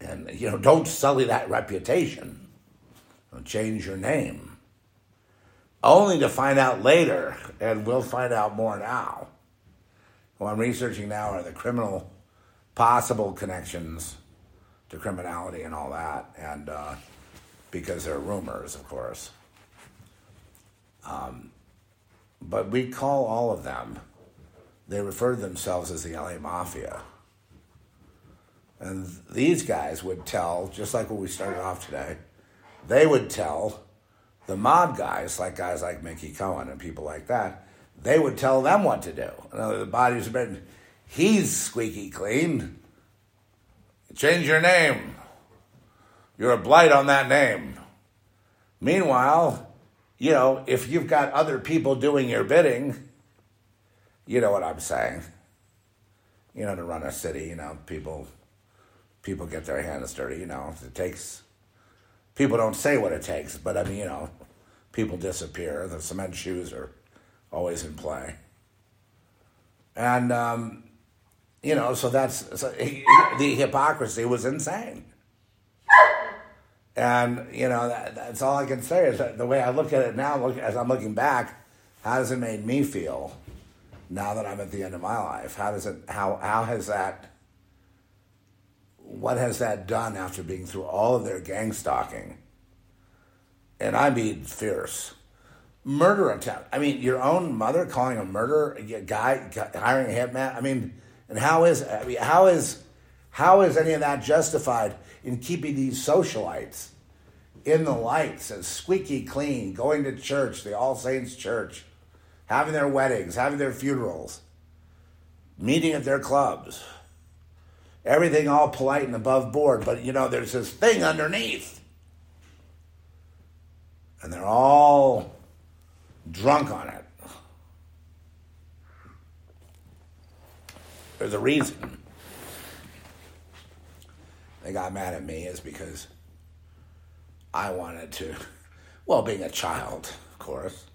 and you know, don't sully that reputation. Don't change your name, only to find out later, and we'll find out more now what I'm researching now are the criminal possible connections to criminality and all that, and uh, because they're rumors, of course. Um, but we call all of them. They refer to themselves as the LA Mafia. And these guys would tell, just like when we started off today, they would tell the mob guys, like guys like Mickey Cohen and people like that, they would tell them what to do. the have been, he's squeaky clean. Change your name. You're a blight on that name. Meanwhile, you know, if you've got other people doing your bidding, you know what I'm saying. You know, to run a city, you know, people people get their hands dirty, you know. It takes people don't say what it takes, but I mean, you know, people disappear. The cement shoes are always in play. And, um, you know, so that's so he, the hypocrisy was insane. And, you know, that, that's all I can say is that the way I look at it now, look, as I'm looking back, how does it make me feel now that I'm at the end of my life? How does it, how, how has that, what has that done after being through all of their gang stalking? And I mean fierce. Murder attempt. I mean, your own mother calling a murder a guy hiring a hitman. I mean, and how is I mean, how is how is any of that justified in keeping these socialites in the lights and squeaky clean, going to church, the All Saints Church, having their weddings, having their funerals, meeting at their clubs? everything all polite and above board, but you know, there's this thing underneath. And they're all drunk on it. There's a reason they got mad at me is because I wanted to, well, being a child, of course,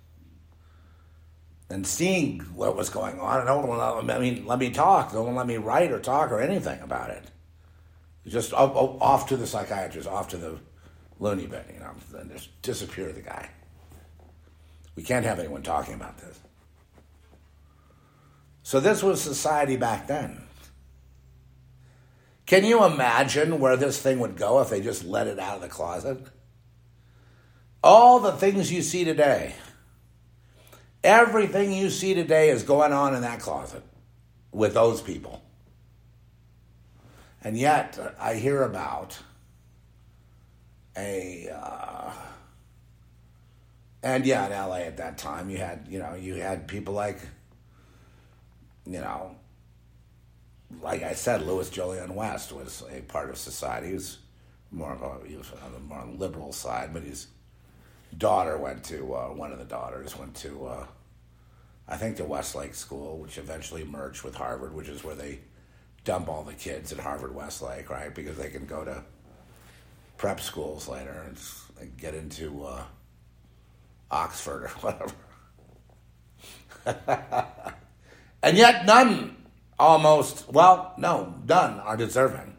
and seeing what was going on. No one, I mean, let me talk. No one let me write or talk or anything about it. Just off to the psychiatrist, off to the loony bin, you know, and just disappear the guy. We can't have anyone talking about this. So this was society back then. Can you imagine where this thing would go if they just let it out of the closet? All the things you see today Everything you see today is going on in that closet with those people. And yet, I hear about a. Uh, and yeah, in LA at that time, you had, you know, you had people like, you know, like I said, Louis Jolyon West was a part of society. He was more of a, he was on the more liberal side, but his daughter went to, uh, one of the daughters went to, uh, I think the Westlake School, which eventually merged with Harvard, which is where they dump all the kids at Harvard Westlake, right? Because they can go to prep schools later and get into uh, Oxford or whatever. and yet, none almost, well, no, none are deserving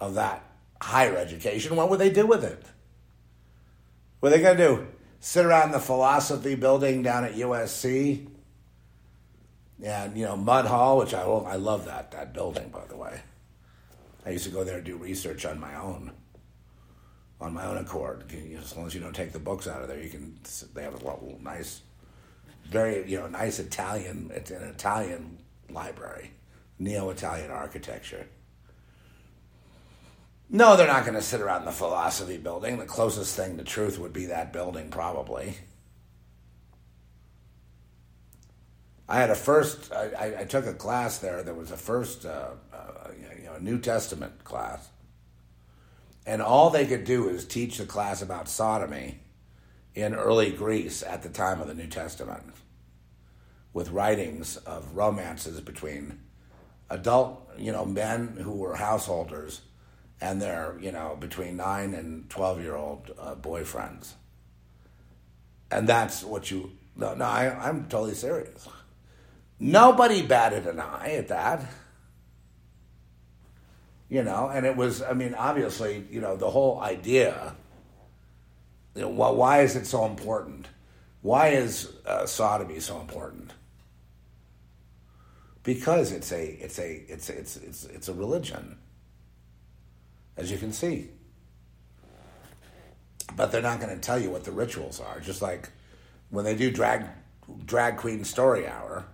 of that higher education. What would they do with it? What are they going to do? sit around the philosophy building down at USC. And, you know, Mudd Hall, which I, oh, I love that, that building, by the way. I used to go there and do research on my own, on my own accord. As long as you don't take the books out of there, you can, they have a little nice, very, you know, nice Italian, it's an Italian library, neo-Italian architecture. No, they're not going to sit around the philosophy building. The closest thing to truth would be that building, probably. I had a first. I, I took a class there. There was a first, uh, uh, you know, New Testament class, and all they could do is teach the class about sodomy in early Greece at the time of the New Testament, with writings of romances between adult, you know, men who were householders and their, you know, between nine and 12 year old uh, boyfriends. And that's what you, no, no I, I'm totally serious. Nobody batted an eye at that. You know, and it was, I mean, obviously, you know, the whole idea, you know, why is it so important? Why is uh, sodomy so important? Because it's a, it's a, it's, it's, it's, it's a religion as you can see. But they're not going to tell you what the rituals are. Just like when they do drag drag queen story hour,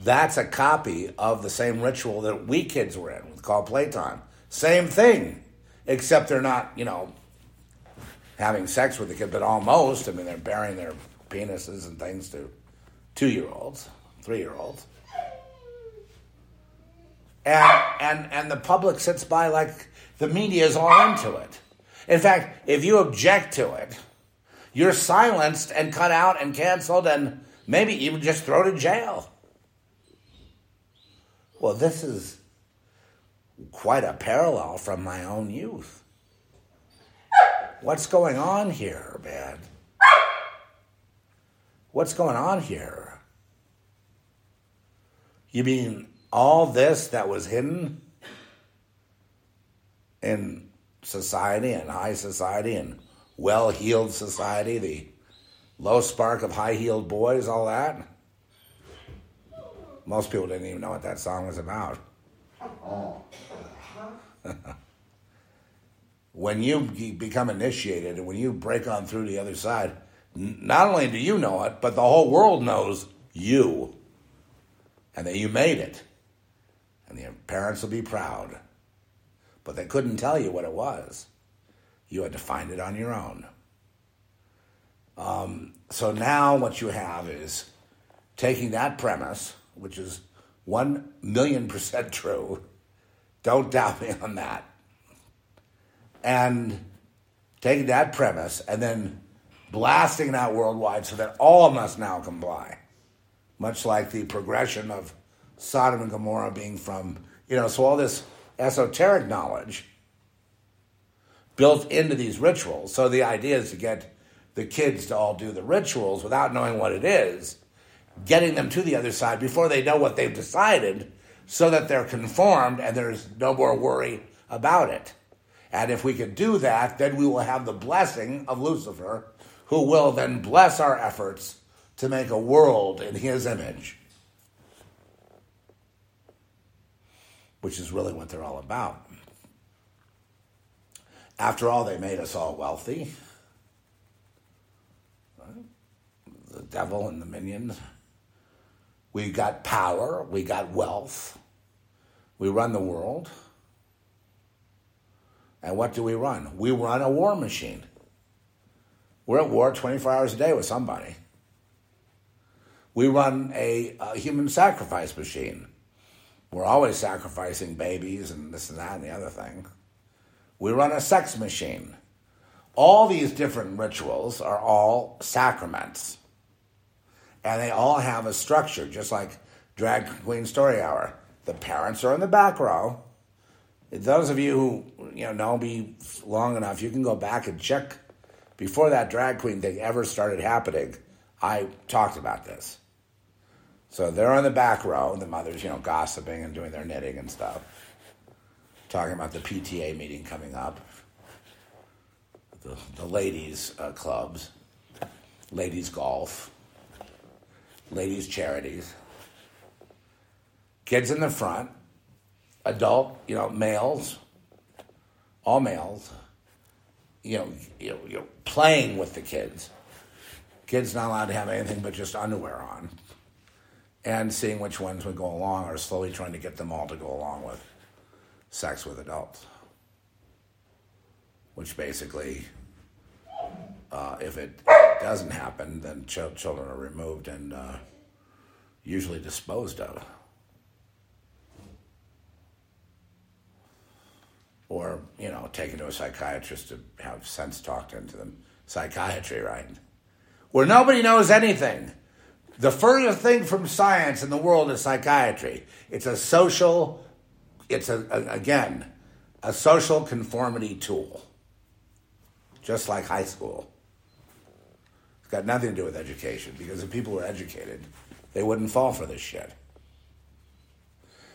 that's a copy of the same ritual that we kids were in called playtime. Same thing, except they're not, you know, having sex with the kid, but almost. I mean, they're burying their penises and things to two year olds, three year olds. And, and, and the public sits by like the media is all into it. In fact, if you object to it, you're silenced and cut out and canceled and maybe even just thrown in jail. Well, this is quite a parallel from my own youth. What's going on here, man? What's going on here? You mean all this that was hidden in society and high society and well heeled society, the low spark of high heeled boys, all that. Most people didn't even know what that song was about. when you become initiated and when you break on through the other side, not only do you know it, but the whole world knows you and that you made it. And your parents will be proud. But they couldn't tell you what it was. You had to find it on your own. Um, so now what you have is taking that premise, which is one million percent true, don't doubt me on that, and taking that premise and then blasting it out worldwide so that all must now comply, much like the progression of Sodom and Gomorrah being from, you know, so all this esoteric knowledge built into these rituals. So the idea is to get the kids to all do the rituals without knowing what it is, getting them to the other side before they know what they've decided so that they're conformed and there's no more worry about it. And if we can do that, then we will have the blessing of Lucifer who will then bless our efforts to make a world in his image, which is really what they're all about. After all, they made us all wealthy. The devil and the minions. We got power, we got wealth, we run the world. And what do we run? We run a war machine. We're at war 24 hours a day with somebody. We run a, a human sacrifice machine. We're always sacrificing babies and this and that and the other thing. We run a sex machine. All these different rituals are all sacraments. And they all have a structure, just like Drag Queen Story Hour. The parents are in the back row. Those of you who you know know me long enough, you can go back and check before that drag queen thing ever started happening, I talked about this. So they're on the back row, the mothers, you know, gossiping and doing their knitting and stuff, talking about the PTA meeting coming up, the, the ladies' uh, clubs, ladies' golf, ladies' charities, kids in the front, adult, you know, males, all males, you know, you know, you know, playing with the kids. Kids not allowed to have anything but just underwear on, and seeing which ones would go along, or slowly trying to get them all to go along with sex with adults. Which basically, uh, if it doesn't happen, then ch- children are removed and uh, usually disposed of. or you know taken to a psychiatrist to have sense talked into them. Psychiatry right? Where nobody knows anything. The furthest thing from science in the world is psychiatry. It's a social it's a, a again a social conformity tool. Just like high school got nothing to do with education because if people were educated they wouldn't fall for this shit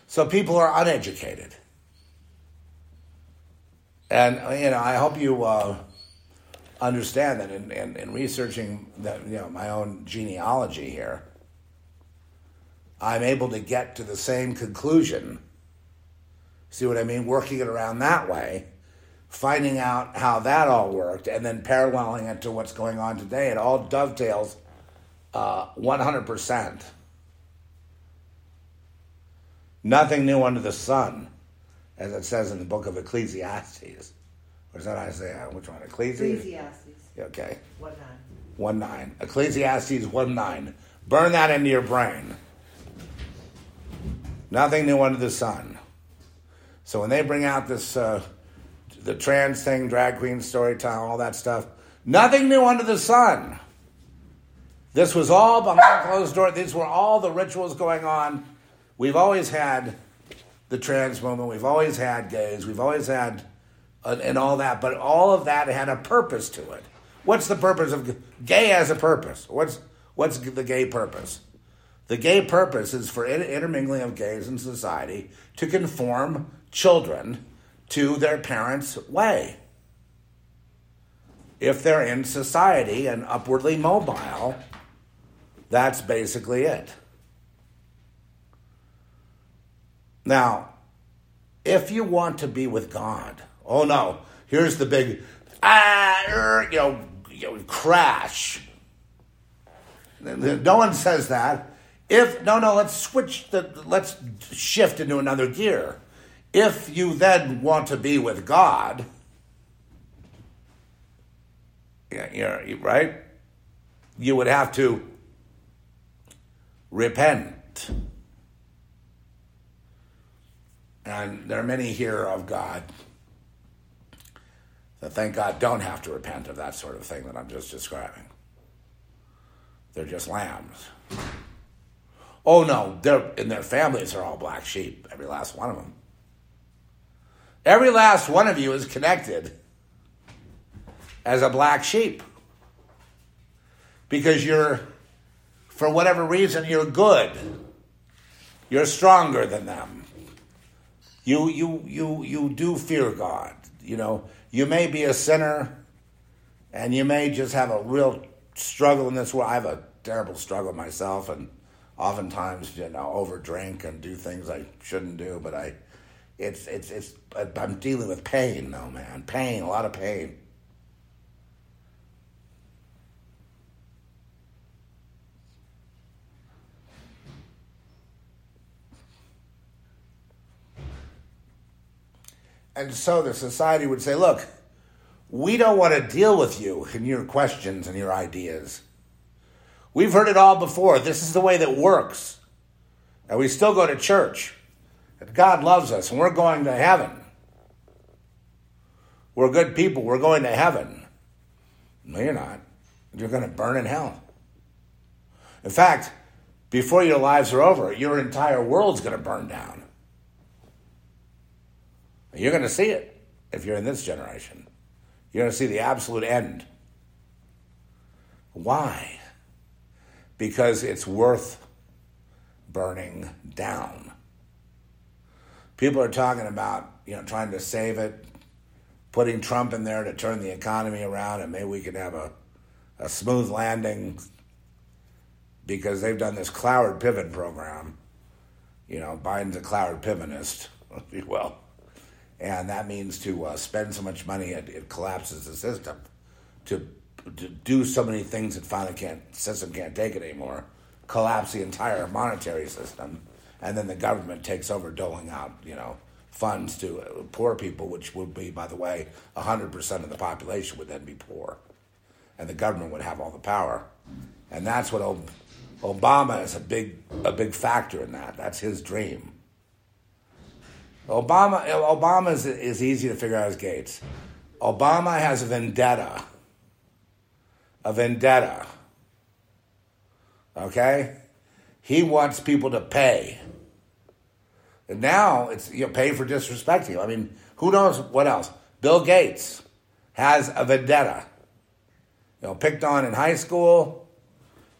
so people are uneducated and you know, I hope you uh, understand that in, in, in, researching you know my own genealogy here, I'm able to get to the same conclusion. See what I mean? Working it around that way, finding out how that all worked, and then paralleling it to what's going on today. It all dovetails uh, 100%. Nothing new under the sun as it says in the book of Ecclesiastes. Or is that Isaiah? Which one? Ecclesiastes? Ecclesiastes. Okay. 1 9. 1 9. Ecclesiastes 1 9. Burn that into your brain. Nothing new under the sun. So when they bring out this, uh, the trans thing, drag queen story time, all that stuff, nothing new under the sun. This was all behind closed doors. These were all the rituals going on. We've always had the trans movement. We've always had gays. We've always had, uh, and all that. But all of that had a purpose to it. What's the purpose of gay? Has a purpose. What's what's the gay purpose? The gay purpose is for intermingling of gays in society to conform children to their parents' way. If they're in society and upwardly mobile, that's basically it. Now, if you want to be with God, oh no, here's the big, ah, er, you know, you know, crash. No one says that. If no, no, let's switch the, let's shift into another gear. If you then want to be with God, yeah, right? You would have to repent. And there are many here of God that, thank God, don't have to repent of that sort of thing that I'm just describing. They're just lambs. Oh no, they're in their families are all black sheep, every last one of them. Every last one of you is connected as a black sheep. Because you're, for whatever reason, you're good. You're stronger than them. You, you, you, you do fear God. You know, you may be a sinner and you may just have a real struggle in this world. I have a terrible struggle myself and oftentimes, you know, overdrink and do things I shouldn't do, but I, it's, it's, it's, I'm dealing with pain though, man. Pain, a lot of pain. And so the society would say, look, we don't want to deal with you and your questions and your ideas. We've heard it all before. This is the way that works. And we still go to church. And God loves us and we're going to heaven. We're good people. We're going to heaven. No, you're not. You're going to burn in hell. In fact, before your lives are over, your entire world's going to burn down. You're going to see it if you're in this generation. You're going to see the absolute end. Why? Because it's worth burning down. People are talking about, you know, trying to save it, putting Trump in there to turn the economy around, and maybe we could have a, a smooth landing because they've done this Cloward-Piven program. You know, Biden's a Cloward pivotist, if you will and that means to uh, spend so much money it, it, collapses the system. To to do so many things that finally can't system can't take it anymore, collapse the entire monetary system, and then the government takes over doling out you know funds to poor people, which would be by the way hundred percent of the population would then be poor, and the government would have all the power, and that's what Obama is a big a big factor in that. That's his dream Obama Obama is, is easy to figure out as Gates. Obama has a vendetta. A vendetta. Okay? He wants people to pay. And now it's you know, pay for disrespecting. You. I mean, who knows what else? Bill Gates has a vendetta. You know, picked on in high school,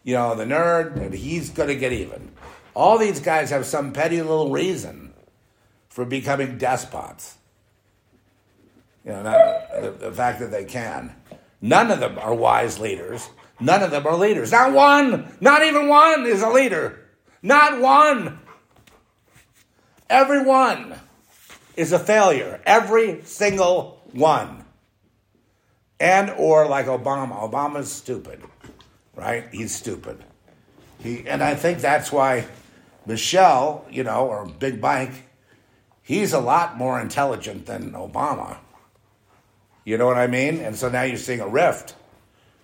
you know, the nerd, and he's going to get even. All these guys have some petty little reason for becoming despots. You know, not, the, the fact that they can. None of them are wise leaders. None of them are leaders. Not one, not even one is a leader. Not one. Everyone is a failure. Every single one. And or like Obama. Obama's stupid. Right? He's stupid. He and I think that's why Michelle, you know, or Big Mike, he's a lot more intelligent than Obama. You know what I mean? And so now you're seeing a rift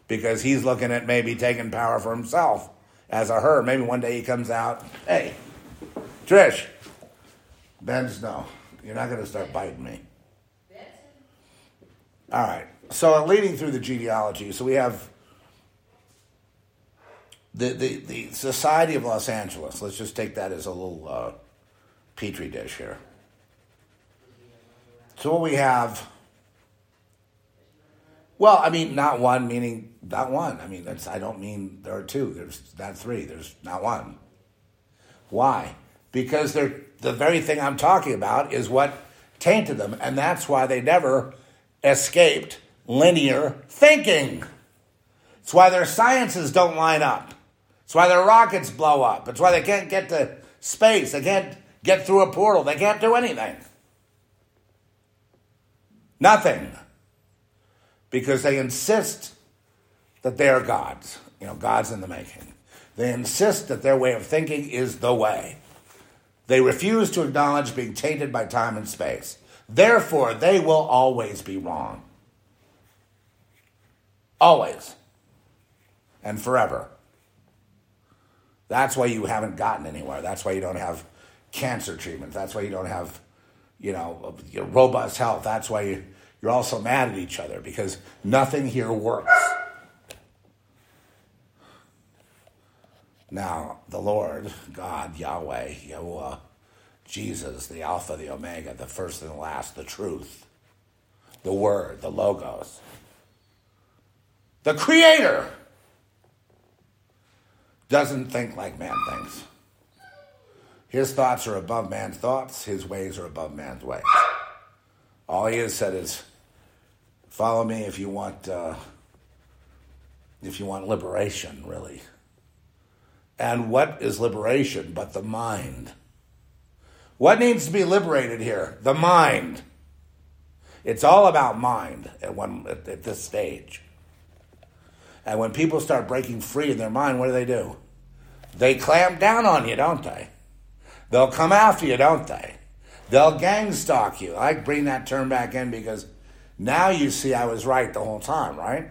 because he's looking at maybe taking power for himself as a her. Maybe one day he comes out, hey, Trish, Ben's no, you're not going to start biting me. All right. So leading through the genealogy, so we have the, the, the Society of Los Angeles. Let's just take that as a little uh, petri dish here. So what we have, well, I mean, not one meaning not one. I mean, that's I don't mean there are two. There's not three. There's not one. Why? Because they're the very thing I'm talking about is what tainted them, and that's why they never escaped linear thinking. It's why their sciences don't line up. It's why their rockets blow up. It's why they can't get to space. They can't get through a portal. They can't do anything. Nothing. Because they insist that they are gods, you know, gods in the making. They insist that their way of thinking is the way. They refuse to acknowledge being tainted by time and space. Therefore, they will always be wrong. Always. And forever. That's why you haven't gotten anywhere. That's why you don't have cancer treatment. That's why you don't have, you know, robust health. That's why you, you're also mad at each other because nothing here works. Now, the Lord, God, Yahweh, Yahuwah, Jesus, the Alpha, the Omega, the first and the last, the truth, the Word, the Logos, the Creator, doesn't think like man thinks. His thoughts are above man's thoughts, his ways are above man's ways. All he has said is, follow me if you want, uh, if you want liberation, really. And what is liberation but the mind? What needs to be liberated here? The mind. It's all about mind at, one, at, at this stage. And when people start breaking free in their mind, what do they do? They clamp down on you, don't they? They'll come after you, don't they? They'll gang stalk you. I bring that term back in because now you see I was right the whole time, right?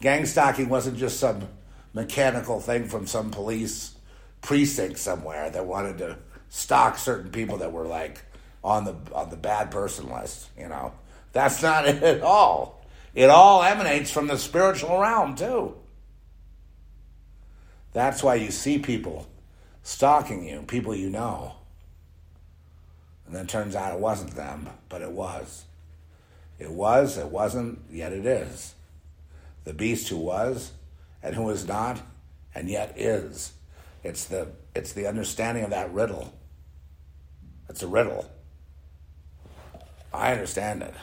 Gang stalking wasn't just some mechanical thing from some police precinct somewhere that wanted to stalk certain people that were like on the on the bad person list. You know, that's not it at all. It all emanates from the spiritual realm too. That's why you see people stalking you, people you know. And then turns out it wasn't them, but it was. It was, it wasn't, yet it is. The beast who was, and who is not and yet is. It's the, it's the understanding of that riddle. It's a riddle. I understand it.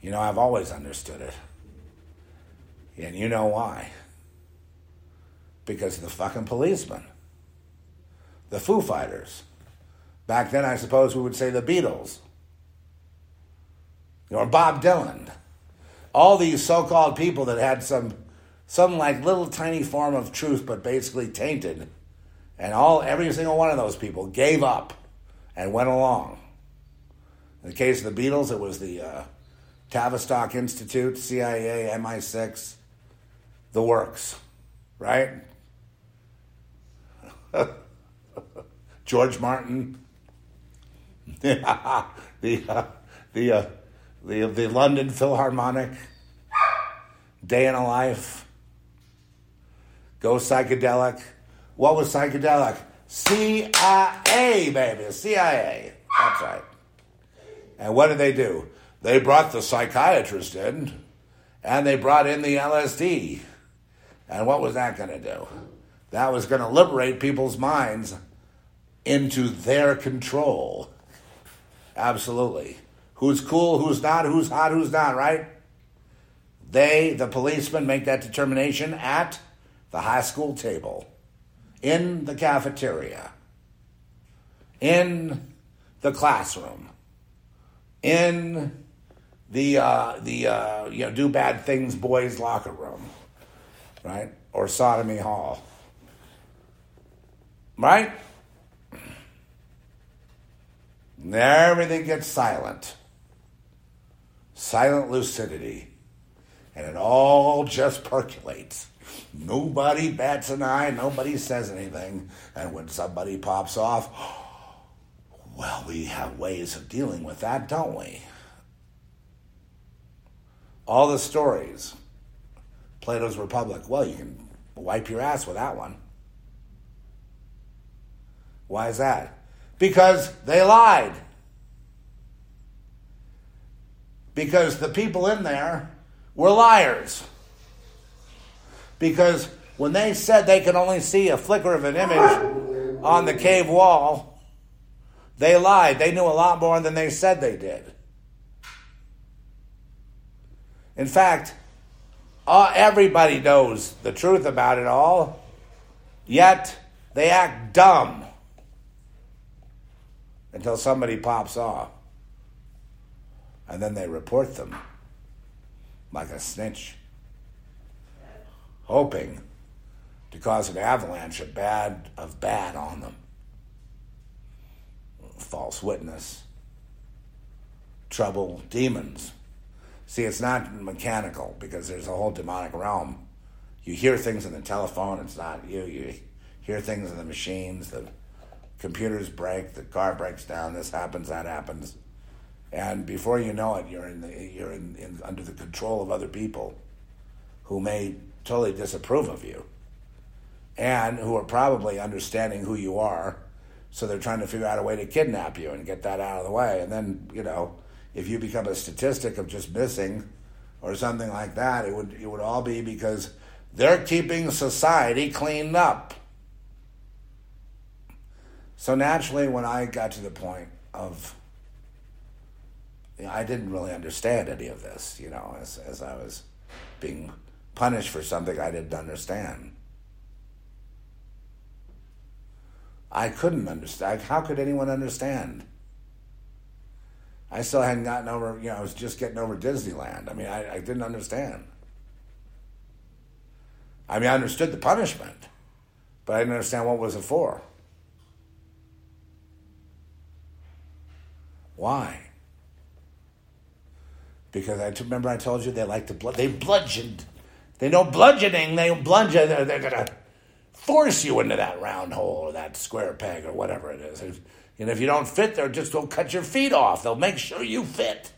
You know, I've always understood it. And you know why? Because of the fucking policemen. The Foo Fighters. Back then, I suppose we would say the Beatles. Or Bob Dylan all these so-called people that had some some like little tiny form of truth but basically tainted. And all every single one of those people gave up and went along. In the case of the beatles it was the uh, tavistock institute cia mi6 the works right? George martin. The uh, the uh, the the, London Philharmonic, Day in a Life, Go Psychedelic. What was psychedelic? CIA, baby, CIA. That's right. And what did they do? They brought the psychiatrist in, and they brought in the LSD. And what was that going to do? That was going to liberate people's minds into their control. Absolutely who's cool, who's not, who's hot, who's not, right? They, the policemen, make that determination at the high school table, in the cafeteria, in the classroom, in the uh, the uh, you know do bad things boys locker room, right? Or sodomy hall, right? And everything gets silent silent lucidity, and it all just percolates. Nobody bats an eye, nobody says anything, and when somebody pops off, well, we have ways of dealing with that, don't we? All the stories, Plato's Republic, well, you can wipe your ass with that one. Why is that? Because they lied. Because the people in there were liars. Because when they said they could only see a flicker of an image on the cave wall, they lied. They knew a lot more than they said they did. In fact, uh, everybody knows the truth about it all, yet they act dumb until somebody pops off. And then they report them like a snitch, hoping to cause an avalanche of bad of bad on them. False witness, trouble, demons. See, it's not mechanical because there's a whole demonic realm. You hear things in the telephone, it's not you. You hear things in the machines, the computers break, the car breaks down, this happens, that happens. And before you know it, you're in the, you're in, in under the control of other people who may totally disapprove of you and who are probably understanding who you are. So they're trying to figure out a way to kidnap you and get that out of the way. And then, you know, if you become a statistic of just missing or something like that, it would it would all be because they're keeping society cleaned up. So naturally, when I got to the point of, I didn't really understand any of this, you know, as, as I was being punished for something I didn't understand. I couldn't understand. How could anyone understand? I still hadn't gotten over, you know, I was just getting over Disneyland. I mean, I, I didn't understand. I mean, I understood the punishment, but I didn't understand what was it for. Why? Because I remember I told you they like to blood. They bludgeoned. They know bludgeoning. They bludgeon. Uh, they're, they're gonna force you into that round hole or that square peg or whatever it is. And if you don't fit, they'll just go cut your feet off. They'll make sure you fit.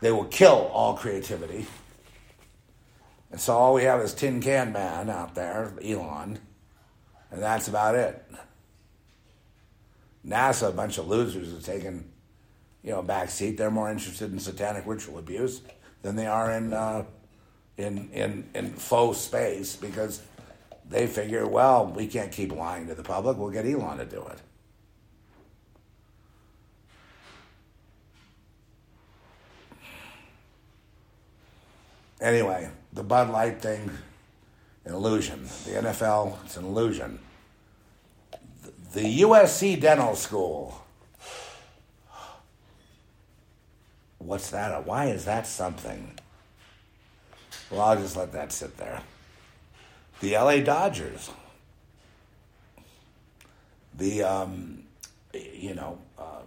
They will kill all creativity. And so all we have is Tin Can Man out there, Elon, and that's about it. NASA, a bunch of losers, have taken, you know, back seat. They're more interested in satanic ritual abuse than they are in uh, in in in faux space because they figure, well, we can't keep lying to the public. We'll get Elon to do it. Anyway, the Bud Light thing, an illusion. The NFL, it's an illusion. The USC Dental School. What's that? Why is that something? Well, I'll just let that sit there. The LA Dodgers. The, um, you know, uh,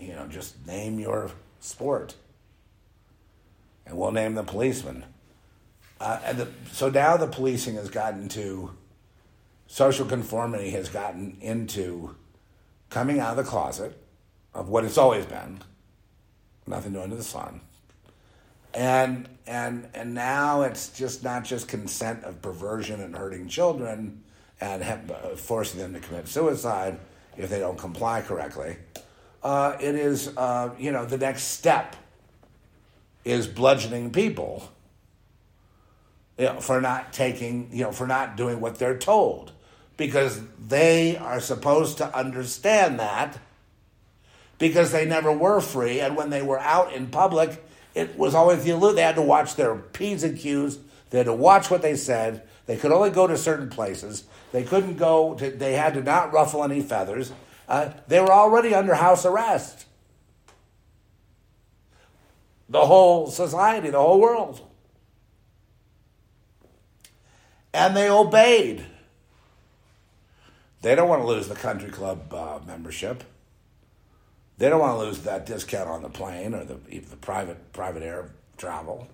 you know, just name your sport and we'll name the policeman. Uh, and the, so now the policing has gotten to social conformity has gotten into coming out of the closet of what it's always been, nothing new under the sun, and and and now it's just not just consent of perversion and hurting children and have, uh, forcing them to commit suicide if they don't comply correctly. Uh, it is uh, you know the next step is bludgeoning people you know, for not taking, you know, for not doing what they're told. Because they are supposed to understand that because they never were free. And when they were out in public, it was always the illusion. They had to watch their P's and Q's. They had to watch what they said. They could only go to certain places. They couldn't go, to, they had to not ruffle any feathers. Uh, they were already under house arrest the whole society, the whole world. And they obeyed. They don't want to lose the country club uh, membership. They don't want to lose that discount on the plane or the, the private private air travel.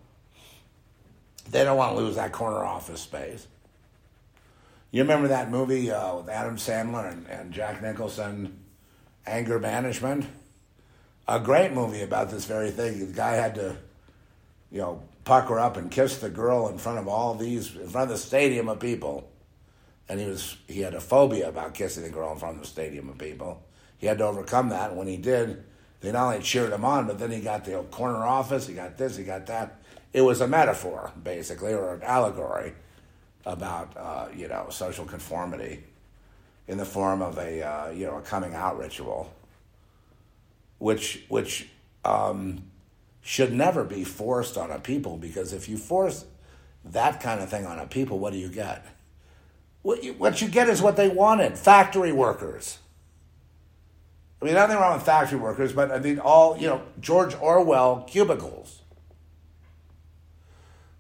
They don't want to lose that corner office space. You remember that movie uh, with Adam Sandler and, and Jack Nicholson, Anger Management? a great movie about this very thing. The guy had to, you know, pucker up and kiss the girl in front of all these, in front of the stadium of people. And he was, he had a phobia about kissing the girl in front of the stadium of people. He had to overcome that. When he did, they not only cheered him on, but then he got the corner office, he got this, he got that. It was a metaphor, basically, or an allegory about, uh, you know, social conformity in the form of a, uh, you know, a coming out ritual which which um, should never be forced on a people because if you force that kind of thing on a people, what do you get? What you, get is what they wanted: factory workers. I mean, nothing wrong with factory workers, but I mean, all, you know, George Orwell cubicles.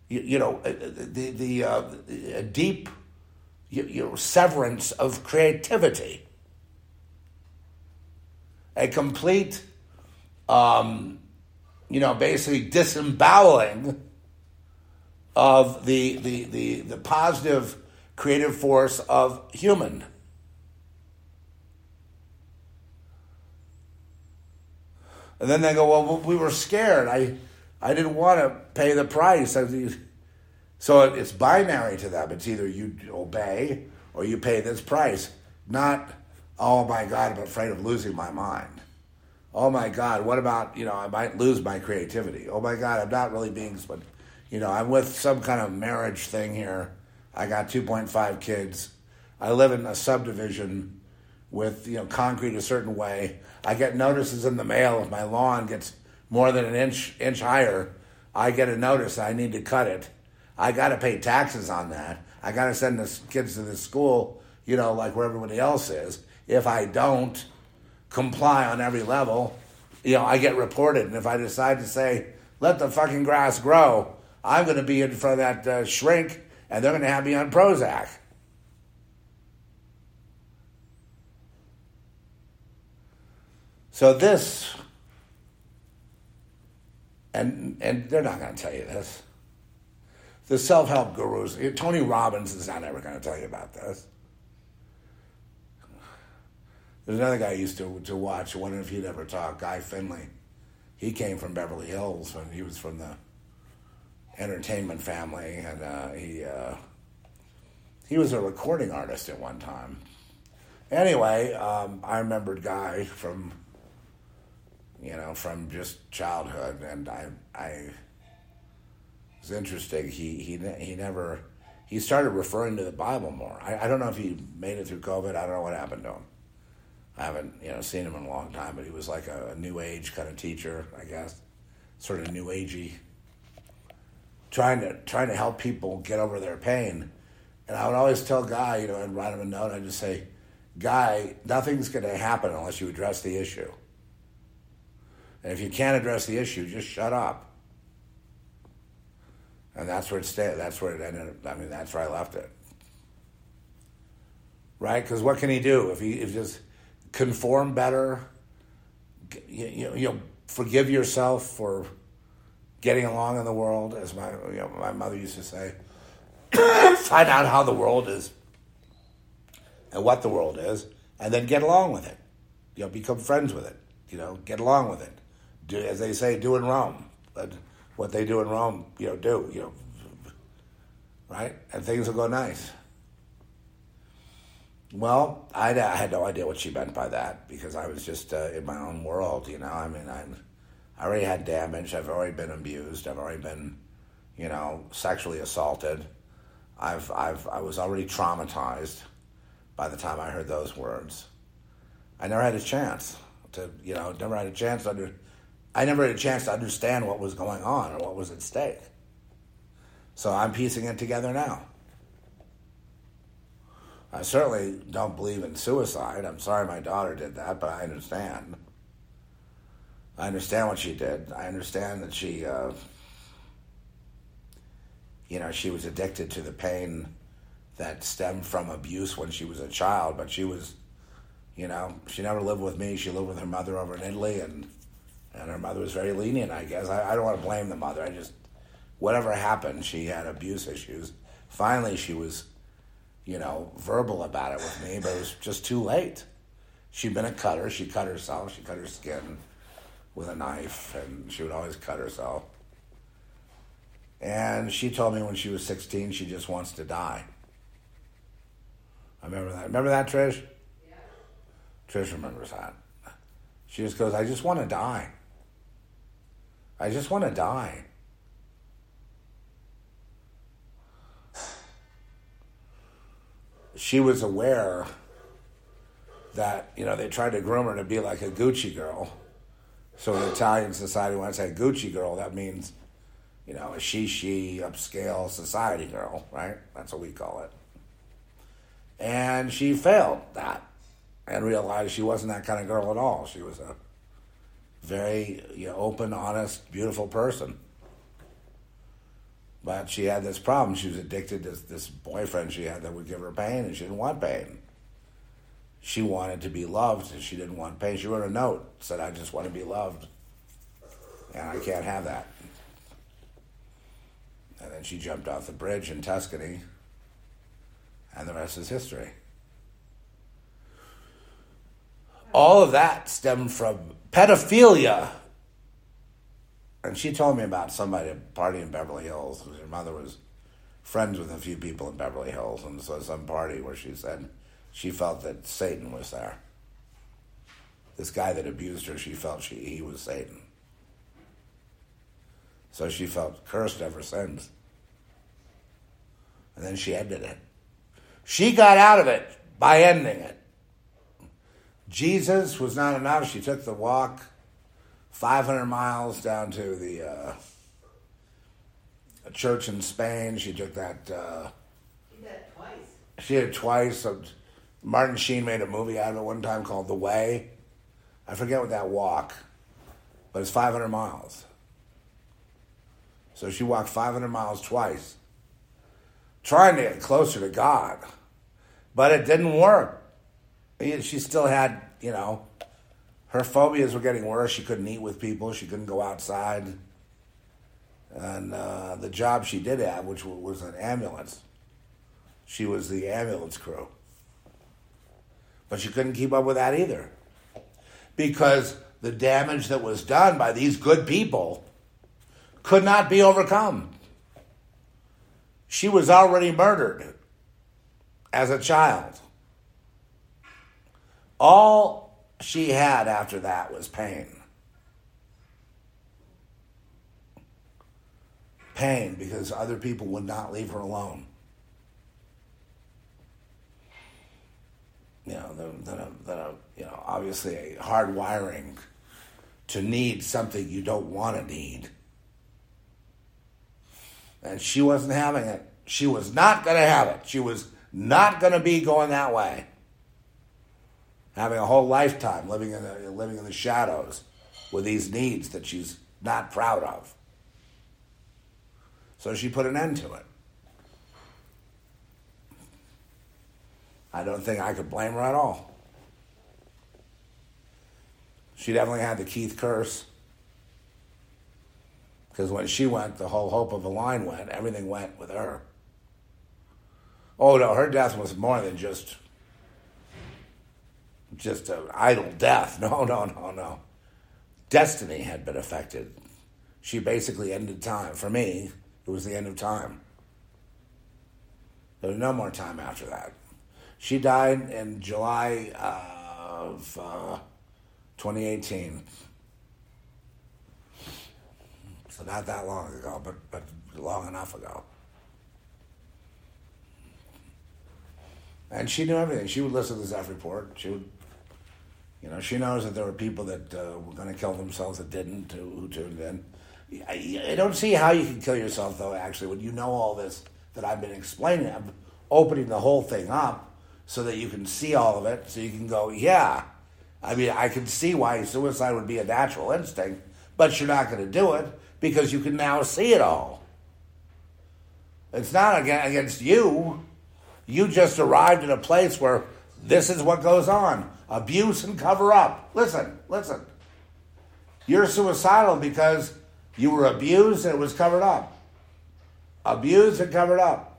You, you know, uh, the, the uh, deep you, you know, severance of creativity. A complete, um, you know, basically disemboweling of the, the, the, the positive creative force of human. And then they go, well, we were scared. I, I didn't want to pay the price. So it's binary to them. It's either you obey or you pay this price. Not, oh my God, I'm afraid of losing my mind. Oh my God, what about, you know, I might lose my creativity. Oh my God, I'm not really being, but, you know, I'm with some kind of marriage thing here. I got 2.5 kids. I live in a subdivision with, you know, concrete a certain way. I get notices in the mail if my lawn gets more than an inch inch higher. I get a notice I need to cut it. I got to pay taxes on that. I got to send the kids to the school, you know, like where everybody else is. If I don't comply on every level, you know, I get reported. And if I decide to say, let the fucking grass grow, I'm going to be in front of that uh, shrink and they're going to have me on Prozac. So this, and and they're not going to tell you this. The self help gurus, Tony Robbins is not ever going to tell you about this. There's another guy I used to to watch. I wonder if he'd ever talk. Guy Finley. He came from Beverly Hills when he was from the entertainment family, and uh, he uh, he was a recording artist at one time. Anyway, um, I remembered Guy from you know, from just childhood, and I, I was interesting. He he he never he started referring to the Bible more. I, I don't know if he made it through COVID. I don't know what happened to him. I haven't you know seen him in a long time, but he was like a, a new age kind of teacher, I guess, sort of new agey, trying to trying to help people get over their pain. And I would always tell Guy, you know, I'd write him a note. I'd just say, Guy, nothing's going to happen unless you address the issue. And if you can't address the issue, just shut up. And that's where it stayed. That's where it ended. I mean, that's where I left it. Right? Because what can he do if he if just conform better? You, you, you know, forgive yourself for getting along in the world, as my you know, my mother used to say. Find out how the world is and what the world is, and then get along with it. You know, become friends with it. You know, get along with it do as they say, do in Rome. But what they do in Rome, you know, do you know, right? And things will go nice. Well, I, I had no idea what she meant by that because I was just uh, in my own world, you know. I mean, I, I already had damage. I've already been abused. I've already been, you know, sexually assaulted. I've, I've, I was already traumatized by the time I heard those words. I never had a chance to, you know, never had a chance to under, I never had a chance to understand what was going on or what was at stake. So I'm piecing it together now. I certainly don't believe in suicide. I'm sorry my daughter did that, but I understand. I understand what she did. I understand that she, uh, you know, she was addicted to the pain that stemmed from abuse when she was a child, but she was, you know, she never lived with me. She lived with her mother over in Italy, and and her mother was very lenient. I guess I, I don't want to blame the mother. I just whatever happened, she had abuse issues. Finally, she was, you know, verbal about it with me, but it was just too late. She'd been a cutter. She cut herself. She cut her skin with a knife, and she would always cut herself. And she told me when she was 16, she just wants to die. I remember that. Remember that, Trish? Yeah. Trish remembers that. She just goes, I just want to die. I just want to die. She was aware that, you know, they tried to groom her to be like a Gucci girl. So in Italian society, when I say Gucci girl, that means, you know, a she-she upscale society girl, right? That's what we call it. And she failed that. and realized she wasn't that kind of girl at all. She was a very you know, open, honest, beautiful person. But she had this problem. She was addicted to this boyfriend she had that would give her pain, and she didn't want pain. She wanted to be loved, and she didn't want pain. She wrote a note, said, I just want to be loved, and I can't have that. And then she jumped off the bridge in Tuscany, and the rest is history. All of that stemmed from pedophilia and she told me about somebody at a party in Beverly Hills. Her mother was friends with a few people in Beverly Hills, and so some party where she said she felt that Satan was there. This guy that abused her, she felt she he was Satan. So she felt cursed ever since. And then she ended it. She got out of it by ending it. Jesus was not enough. She took the walk 500 miles down to the uh, church in Spain. She took that. Uh, She did it twice. she did it twice. Martin Sheen made a movie out of it one time called The Way. I forget what that walk, but it's 500 miles. So she walked 500 miles twice, trying to get closer to God, but it didn't work. She still had, you know, her phobias were getting worse. She couldn't eat with people. She couldn't go outside. And uh, the job she did have, which was an ambulance, she was the ambulance crew. But she couldn't keep up with that either. Because the damage that was done by these good people could not be overcome. She was already murdered as a child. All she had after that was pain. Pain because other people would not leave her alone. You know, the, the, the, you know, obviously a hard wiring to need something you don't want to need. And she wasn't having it. She was not going to have it. She was not going to be going that way having a whole lifetime living in the, living in the shadows with these needs that she's not proud of. So she put an end to it. I don't think I could blame her at all. She definitely had the Keith curse. Because when she went, the whole hope of the line went. Everything went with her. Oh no, her death was more than just just an idle death. No, no, no, no. Destiny had been affected. She basically ended time. For me, it was the end of time. There was no more time after that. She died in July of uh, 2018. So not that long ago, but, but long enough ago. And she knew everything. She would listen to the Zeph report. She would you know, she knows that there were people that uh, were going to kill themselves that didn't, who, who tuned in. I, I, don't see how you can kill yourself, though, actually, when you know all this that I've been explaining. I'm opening the whole thing up so that you can see all of it, so you can go, yeah. I mean, I can see why suicide would be a natural instinct, but you're not going to do it because you can now see it all. It's not against you. You just arrived in a place where this is what goes on abuse and cover up. Listen, listen. You're suicidal because you were abused and it was covered up. Abused and covered up.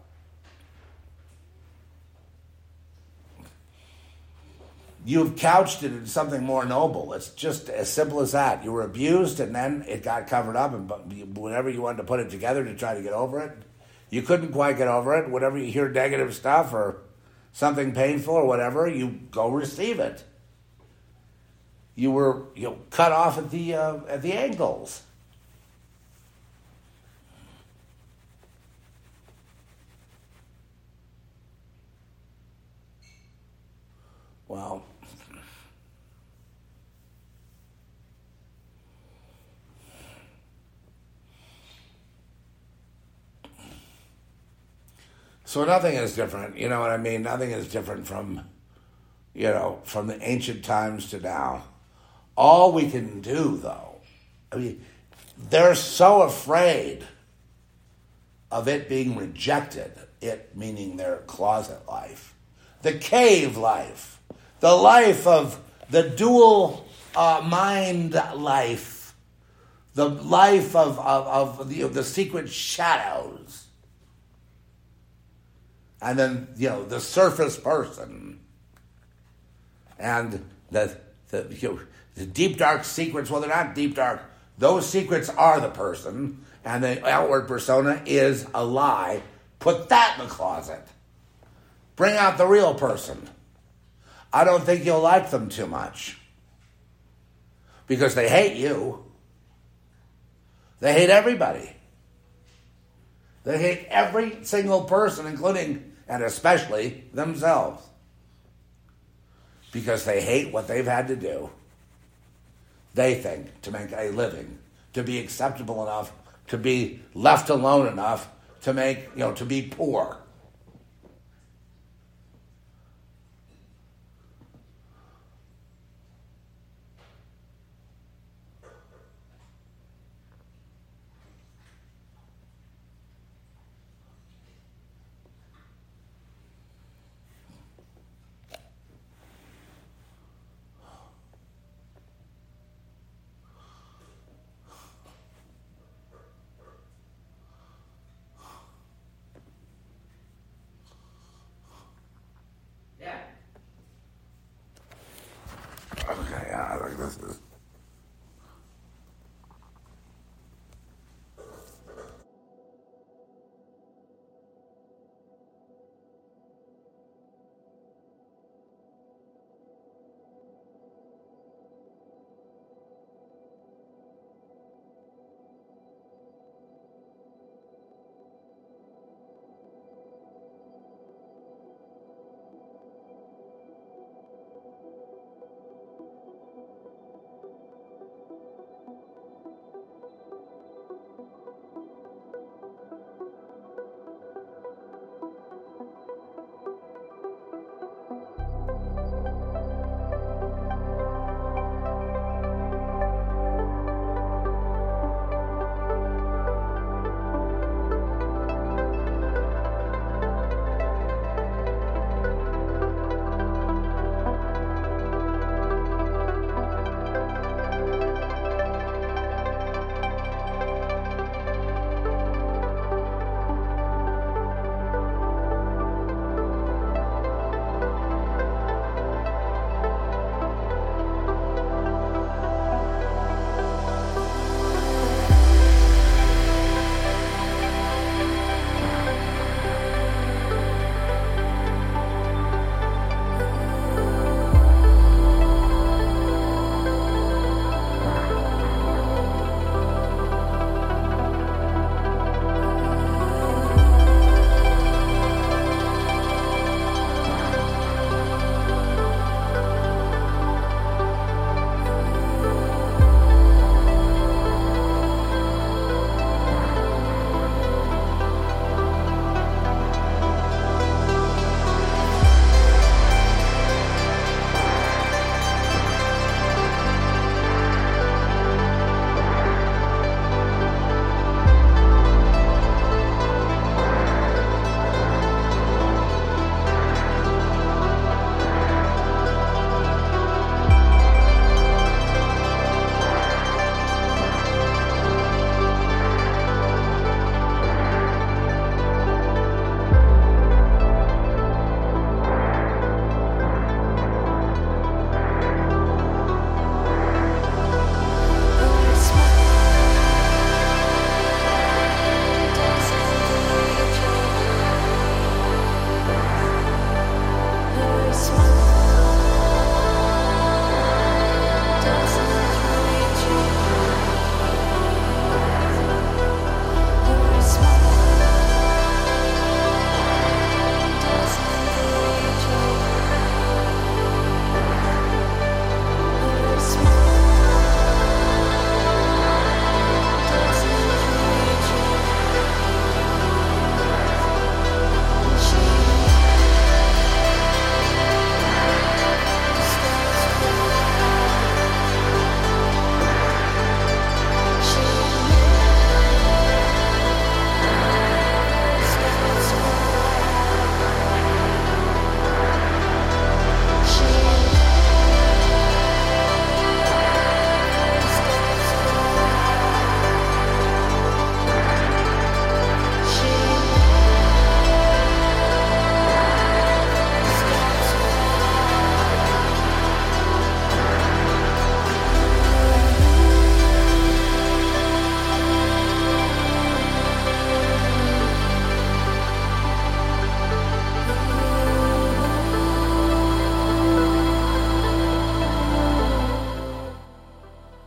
You've couched it in something more noble. It's just as simple as that. You were abused and then it got covered up, and whenever you wanted to put it together to try to get over it, you couldn't quite get over it. Whenever you hear negative stuff or something painful or whatever, you go receive it. You were you know, cut off at the uh, at the ankles. Well, So nothing is different. You know what I mean? Nothing is different from you know, from the ancient times to now. All we can do, though, I mean, they're so afraid of it being rejected, it meaning their closet life, the cave life, the life of the dual uh, mind life, the life of, of, of, the, of the secret shadows, and then, you know, the surface person, and the, the, you know, the deep dark secrets, well, they're not deep dark, those secrets are the person, and the outward persona is a lie. Put that in the closet. Bring out the real person. I don't think you'll like them too much because they hate you. They hate everybody. They hate every single person, including and especially themselves, because they hate what they've had to do. They think to make a living, to be acceptable enough, to be left alone enough to make, you know, to be poor.